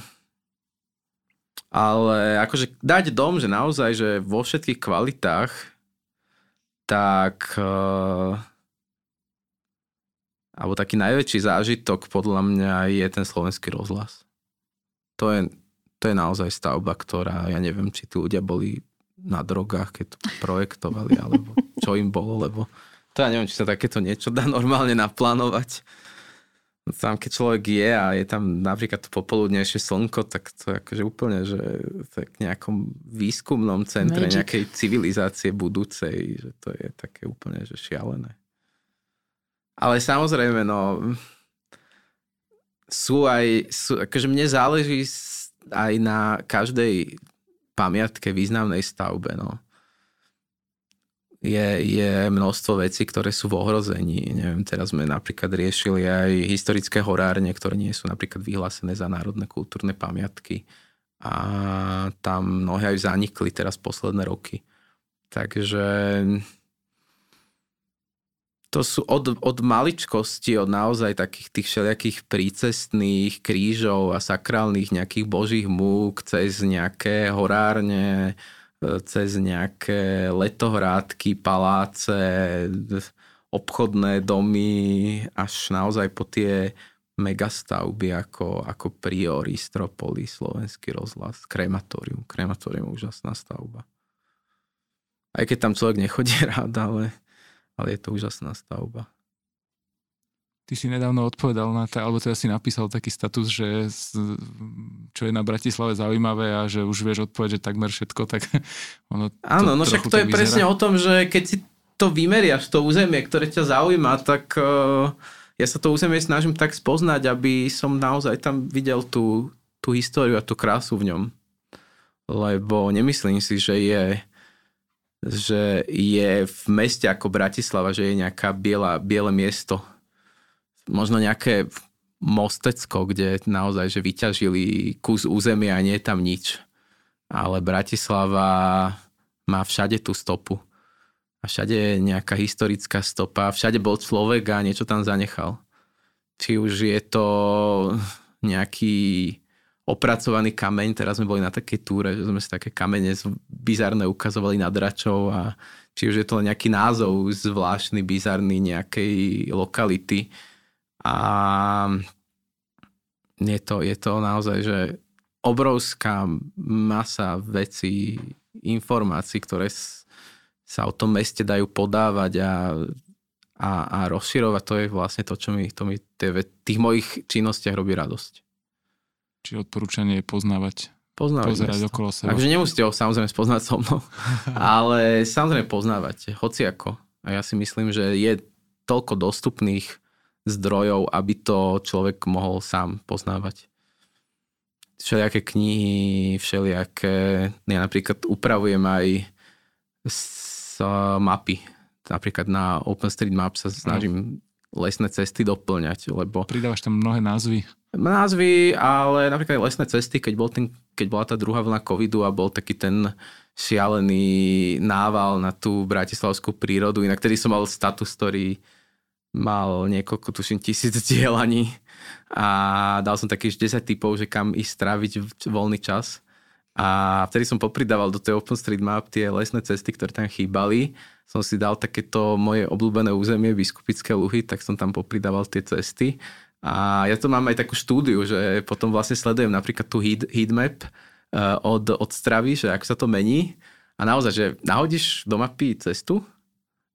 ale akože dať dom, že naozaj, že vo všetkých kvalitách, tak uh, alebo taký najväčší zážitok podľa mňa je ten slovenský rozhlas. To je, to je naozaj stavba, ktorá, ja neviem, či tí ľudia boli na drogách, keď to projektovali, alebo čo im bolo, lebo to ja neviem, či sa takéto niečo dá normálne naplánovať. Tam, keď človek je a je tam napríklad to popoludnejšie slnko, tak to je akože úplne, že v nejakom výskumnom centre Magic. nejakej civilizácie budúcej, že to je také úplne, že šialené. Ale samozrejme, no, sú aj, sú, akože mne záleží aj na každej pamiatke, významnej stavbe, no. Je, je množstvo vecí, ktoré sú v ohrození. Neviem, teraz sme napríklad riešili aj historické horárne, ktoré nie sú napríklad vyhlásené za národné kultúrne pamiatky. A tam mnohé aj zanikli teraz posledné roky. Takže to sú od, od maličkosti, od naozaj takých tých všelijakých prícestných krížov a sakrálnych nejakých božích múk cez nejaké horárne, e, cez nejaké letohrádky, paláce, obchodné domy, až naozaj po tie megastavby ako, ako Priori, Stropoli, Slovenský rozhlas, Krematorium. Krematorium úžasná stavba. Aj keď tam človek nechodí rád, ale ale je to úžasná stavba. Ty si nedávno odpovedal na to, alebo teda si napísal taký status, že čo je na Bratislave zaujímavé a že už vieš odpovedať, že takmer všetko, tak ono Áno, no však to je vyzerá. presne o tom, že keď si to vymeriaš, to územie, ktoré ťa zaujíma, tak uh, ja sa to územie snažím tak spoznať, aby som naozaj tam videl tú, tú históriu a tú krásu v ňom. Lebo nemyslím si, že je že je v meste ako Bratislava, že je nejaká biela, biele miesto. Možno nejaké Mostecko, kde naozaj, že vyťažili kus územia a nie je tam nič. Ale Bratislava má všade tú stopu. A všade je nejaká historická stopa. Všade bol človek a niečo tam zanechal. Či už je to nejaký opracovaný kameň, teraz sme boli na takej túre, že sme si také kamene bizarné ukazovali na dračov a či už je to nejaký názov zvláštny, bizarný nejakej lokality. A je to, je to naozaj, že obrovská masa vecí, informácií, ktoré sa o tom meste dajú podávať a, a, a rozširovať, to je vlastne to, čo mi, to mi tých mojich činnostiach robí radosť. Či odporúčanie je poznávať Poznávať pozerať mesto. okolo seba. Takže nemusíte ho samozrejme spoznať so mnou, ale samozrejme poznávať, hoci ako. A ja si myslím, že je toľko dostupných zdrojov, aby to človek mohol sám poznávať. Všelijaké knihy, všelijaké... Ja napríklad upravujem aj s mapy. Napríklad na OpenStreetMap sa snažím lesné cesty doplňať, lebo... Pridávaš tam mnohé názvy. Názvy, ale napríklad lesné cesty, keď, bol ten, keď bola tá druhá vlna covidu a bol taký ten šialený nával na tú bratislavskú prírodu, inak tedy som mal status, ktorý mal niekoľko, tuším, tisíc dielaní a dal som takých 10 typov, že kam ísť stráviť voľný čas. A vtedy som popridával do tej OpenStreetMap tie lesné cesty, ktoré tam chýbali. Som si dal takéto moje obľúbené územie, Biskupické luhy, tak som tam popridával tie cesty. A ja to mám aj takú štúdiu, že potom vlastne sledujem napríklad tú heat, heatmap eh, od, od stravy, že ako sa to mení. A naozaj, že nahodíš do mapy cestu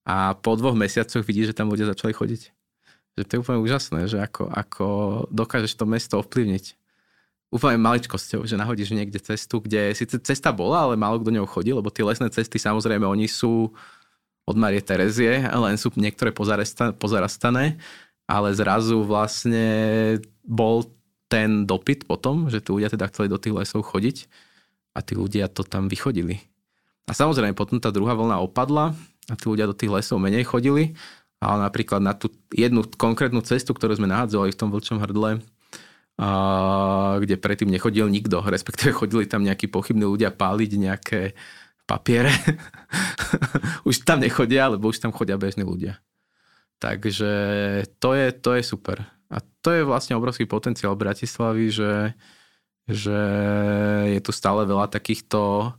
a po dvoch mesiacoch vidíš, že tam ľudia začali chodiť. Že to je úplne úžasné, že ako, ako dokážeš to mesto ovplyvniť. Úplne maličkosťou, že nahodíš niekde cestu, kde síce cesta bola, ale málo kto ňou chodí, lebo tie lesné cesty samozrejme oni sú od Marie Terezie, len sú niektoré pozarastané ale zrazu vlastne bol ten dopyt potom, že tí ľudia teda chceli do tých lesov chodiť a tí ľudia to tam vychodili. A samozrejme potom tá druhá vlna opadla a tí ľudia do tých lesov menej chodili, ale napríklad na tú jednu konkrétnu cestu, ktorú sme nahádzali v tom vlčom hrdle, a, kde predtým nechodil nikto, respektíve chodili tam nejakí pochybní ľudia páliť nejaké papiere. už tam nechodia, lebo už tam chodia bežní ľudia. Takže to je, to je super. A to je vlastne obrovský potenciál Bratislavy, že, že je tu stále veľa takýchto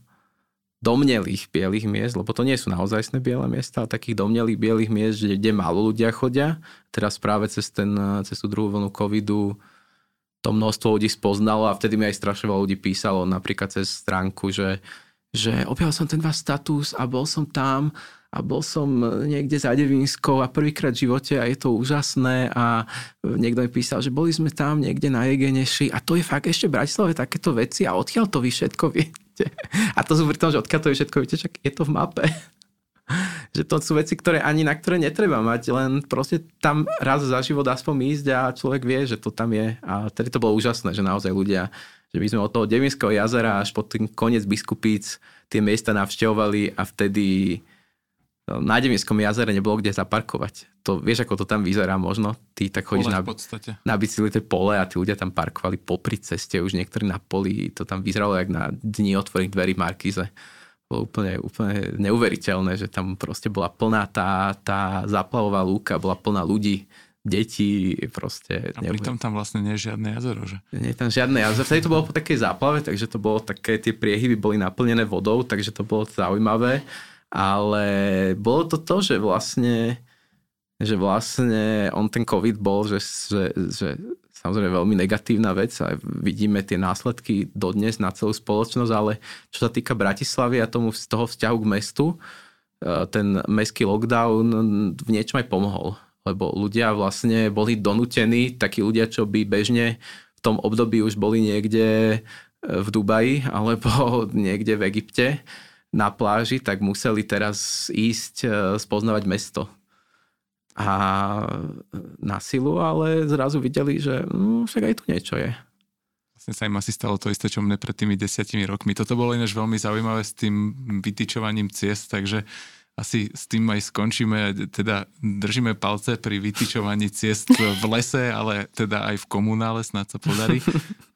domnelých bielých miest, lebo to nie sú naozajstné biele miesta, ale takých domnelých bielých miest, kde, kde málo ľudia chodia. Teraz práve cez, ten, cez tú druhú vlnu covidu to množstvo ľudí spoznalo a vtedy mi aj strašne veľa ľudí písalo napríklad cez stránku, že, že objavil som ten váš status a bol som tam a bol som niekde za Devinskou a prvýkrát v živote a je to úžasné a niekto mi písal, že boli sme tam niekde na Egeneši a to je fakt ešte v Bratislave takéto veci a odkiaľ to vy všetko viete. A to sú pri tom, že odkiaľ to vy všetko viete, však je to v mape. že to sú veci, ktoré ani na ktoré netreba mať, len proste tam raz za život aspoň ísť a človek vie, že to tam je. A tedy to bolo úžasné, že naozaj ľudia, že my sme od toho Devinského jazera až po ten koniec biskupíc tie miesta navštevovali a vtedy na Devinskom jazere nebolo kde zaparkovať. To, vieš, ako to tam vyzerá možno? Ty tak chodíš na, na bicykli pole a tí ľudia tam parkovali popri ceste, už niektorí na poli, to tam vyzeralo jak na dni otvorených dverí Markize. Bolo úplne, úplne neuveriteľné, že tam proste bola plná tá, tá zaplavová lúka, bola plná ľudí, detí, proste... A pritom tam vlastne nie je žiadne jazero, že? Nie je tam žiadne jazero. Vtedy to bolo po takej záplave, takže to bolo také, tie priehyby boli naplnené vodou, takže to bolo zaujímavé ale bolo to to, že vlastne že vlastne on ten COVID bol, že, že, že samozrejme veľmi negatívna vec a vidíme tie následky dodnes na celú spoločnosť, ale čo sa týka Bratislavy a tomu z toho vzťahu k mestu, e, ten mestský lockdown v niečom aj pomohol, lebo ľudia vlastne boli donútení, takí ľudia, čo by bežne v tom období už boli niekde e, v Dubaji alebo niekde v Egypte, na pláži, tak museli teraz ísť e, spoznávať mesto. A na silu, ale zrazu videli, že no, však aj tu niečo je. Vlastne sa im asi stalo to isté, čo mne pred tými desiatimi rokmi. Toto bolo ináč veľmi zaujímavé s tým vytyčovaním ciest, takže asi s tým aj skončíme. Teda držíme palce pri vytyčovaní ciest v lese, ale teda aj v komunále snad sa podarí.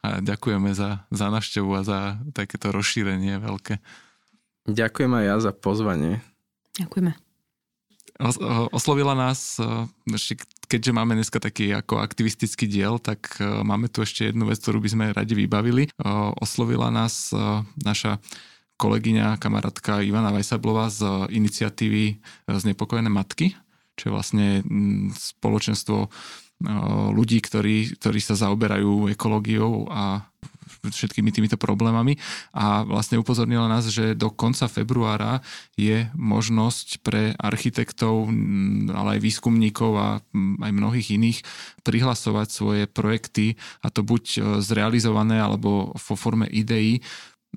A ďakujeme za, za návštevu a za takéto rozšírenie veľké. Ďakujem aj ja za pozvanie. Ďakujeme. Oslovila nás, keďže máme dneska taký ako aktivistický diel, tak máme tu ešte jednu vec, ktorú by sme radi vybavili. Oslovila nás naša kolegyňa, kamarátka Ivana Vajsablová z iniciatívy Znepokojené matky, čo je vlastne spoločenstvo ľudí, ktorí, ktorí sa zaoberajú ekológiou a všetkými týmito problémami. A vlastne upozornila nás, že do konca februára je možnosť pre architektov, ale aj výskumníkov a aj mnohých iných prihlasovať svoje projekty a to buď e, zrealizované alebo vo forme ideí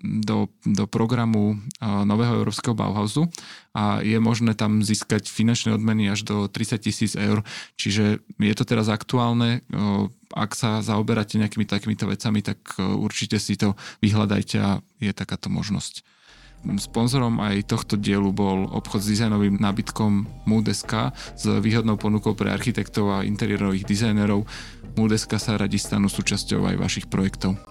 do, do programu nového európskeho Bauhausu a je možné tam získať finančné odmeny až do 30 tisíc eur. Čiže je to teraz aktuálne. Ak sa zaoberáte nejakými takýmito vecami, tak určite si to vyhľadajte a je takáto možnosť. Sponzorom aj tohto dielu bol obchod s dizajnovým nábytkom Moodeska s výhodnou ponukou pre architektov a interiérových dizajnerov. Moodeska sa radi stanú súčasťou aj vašich projektov.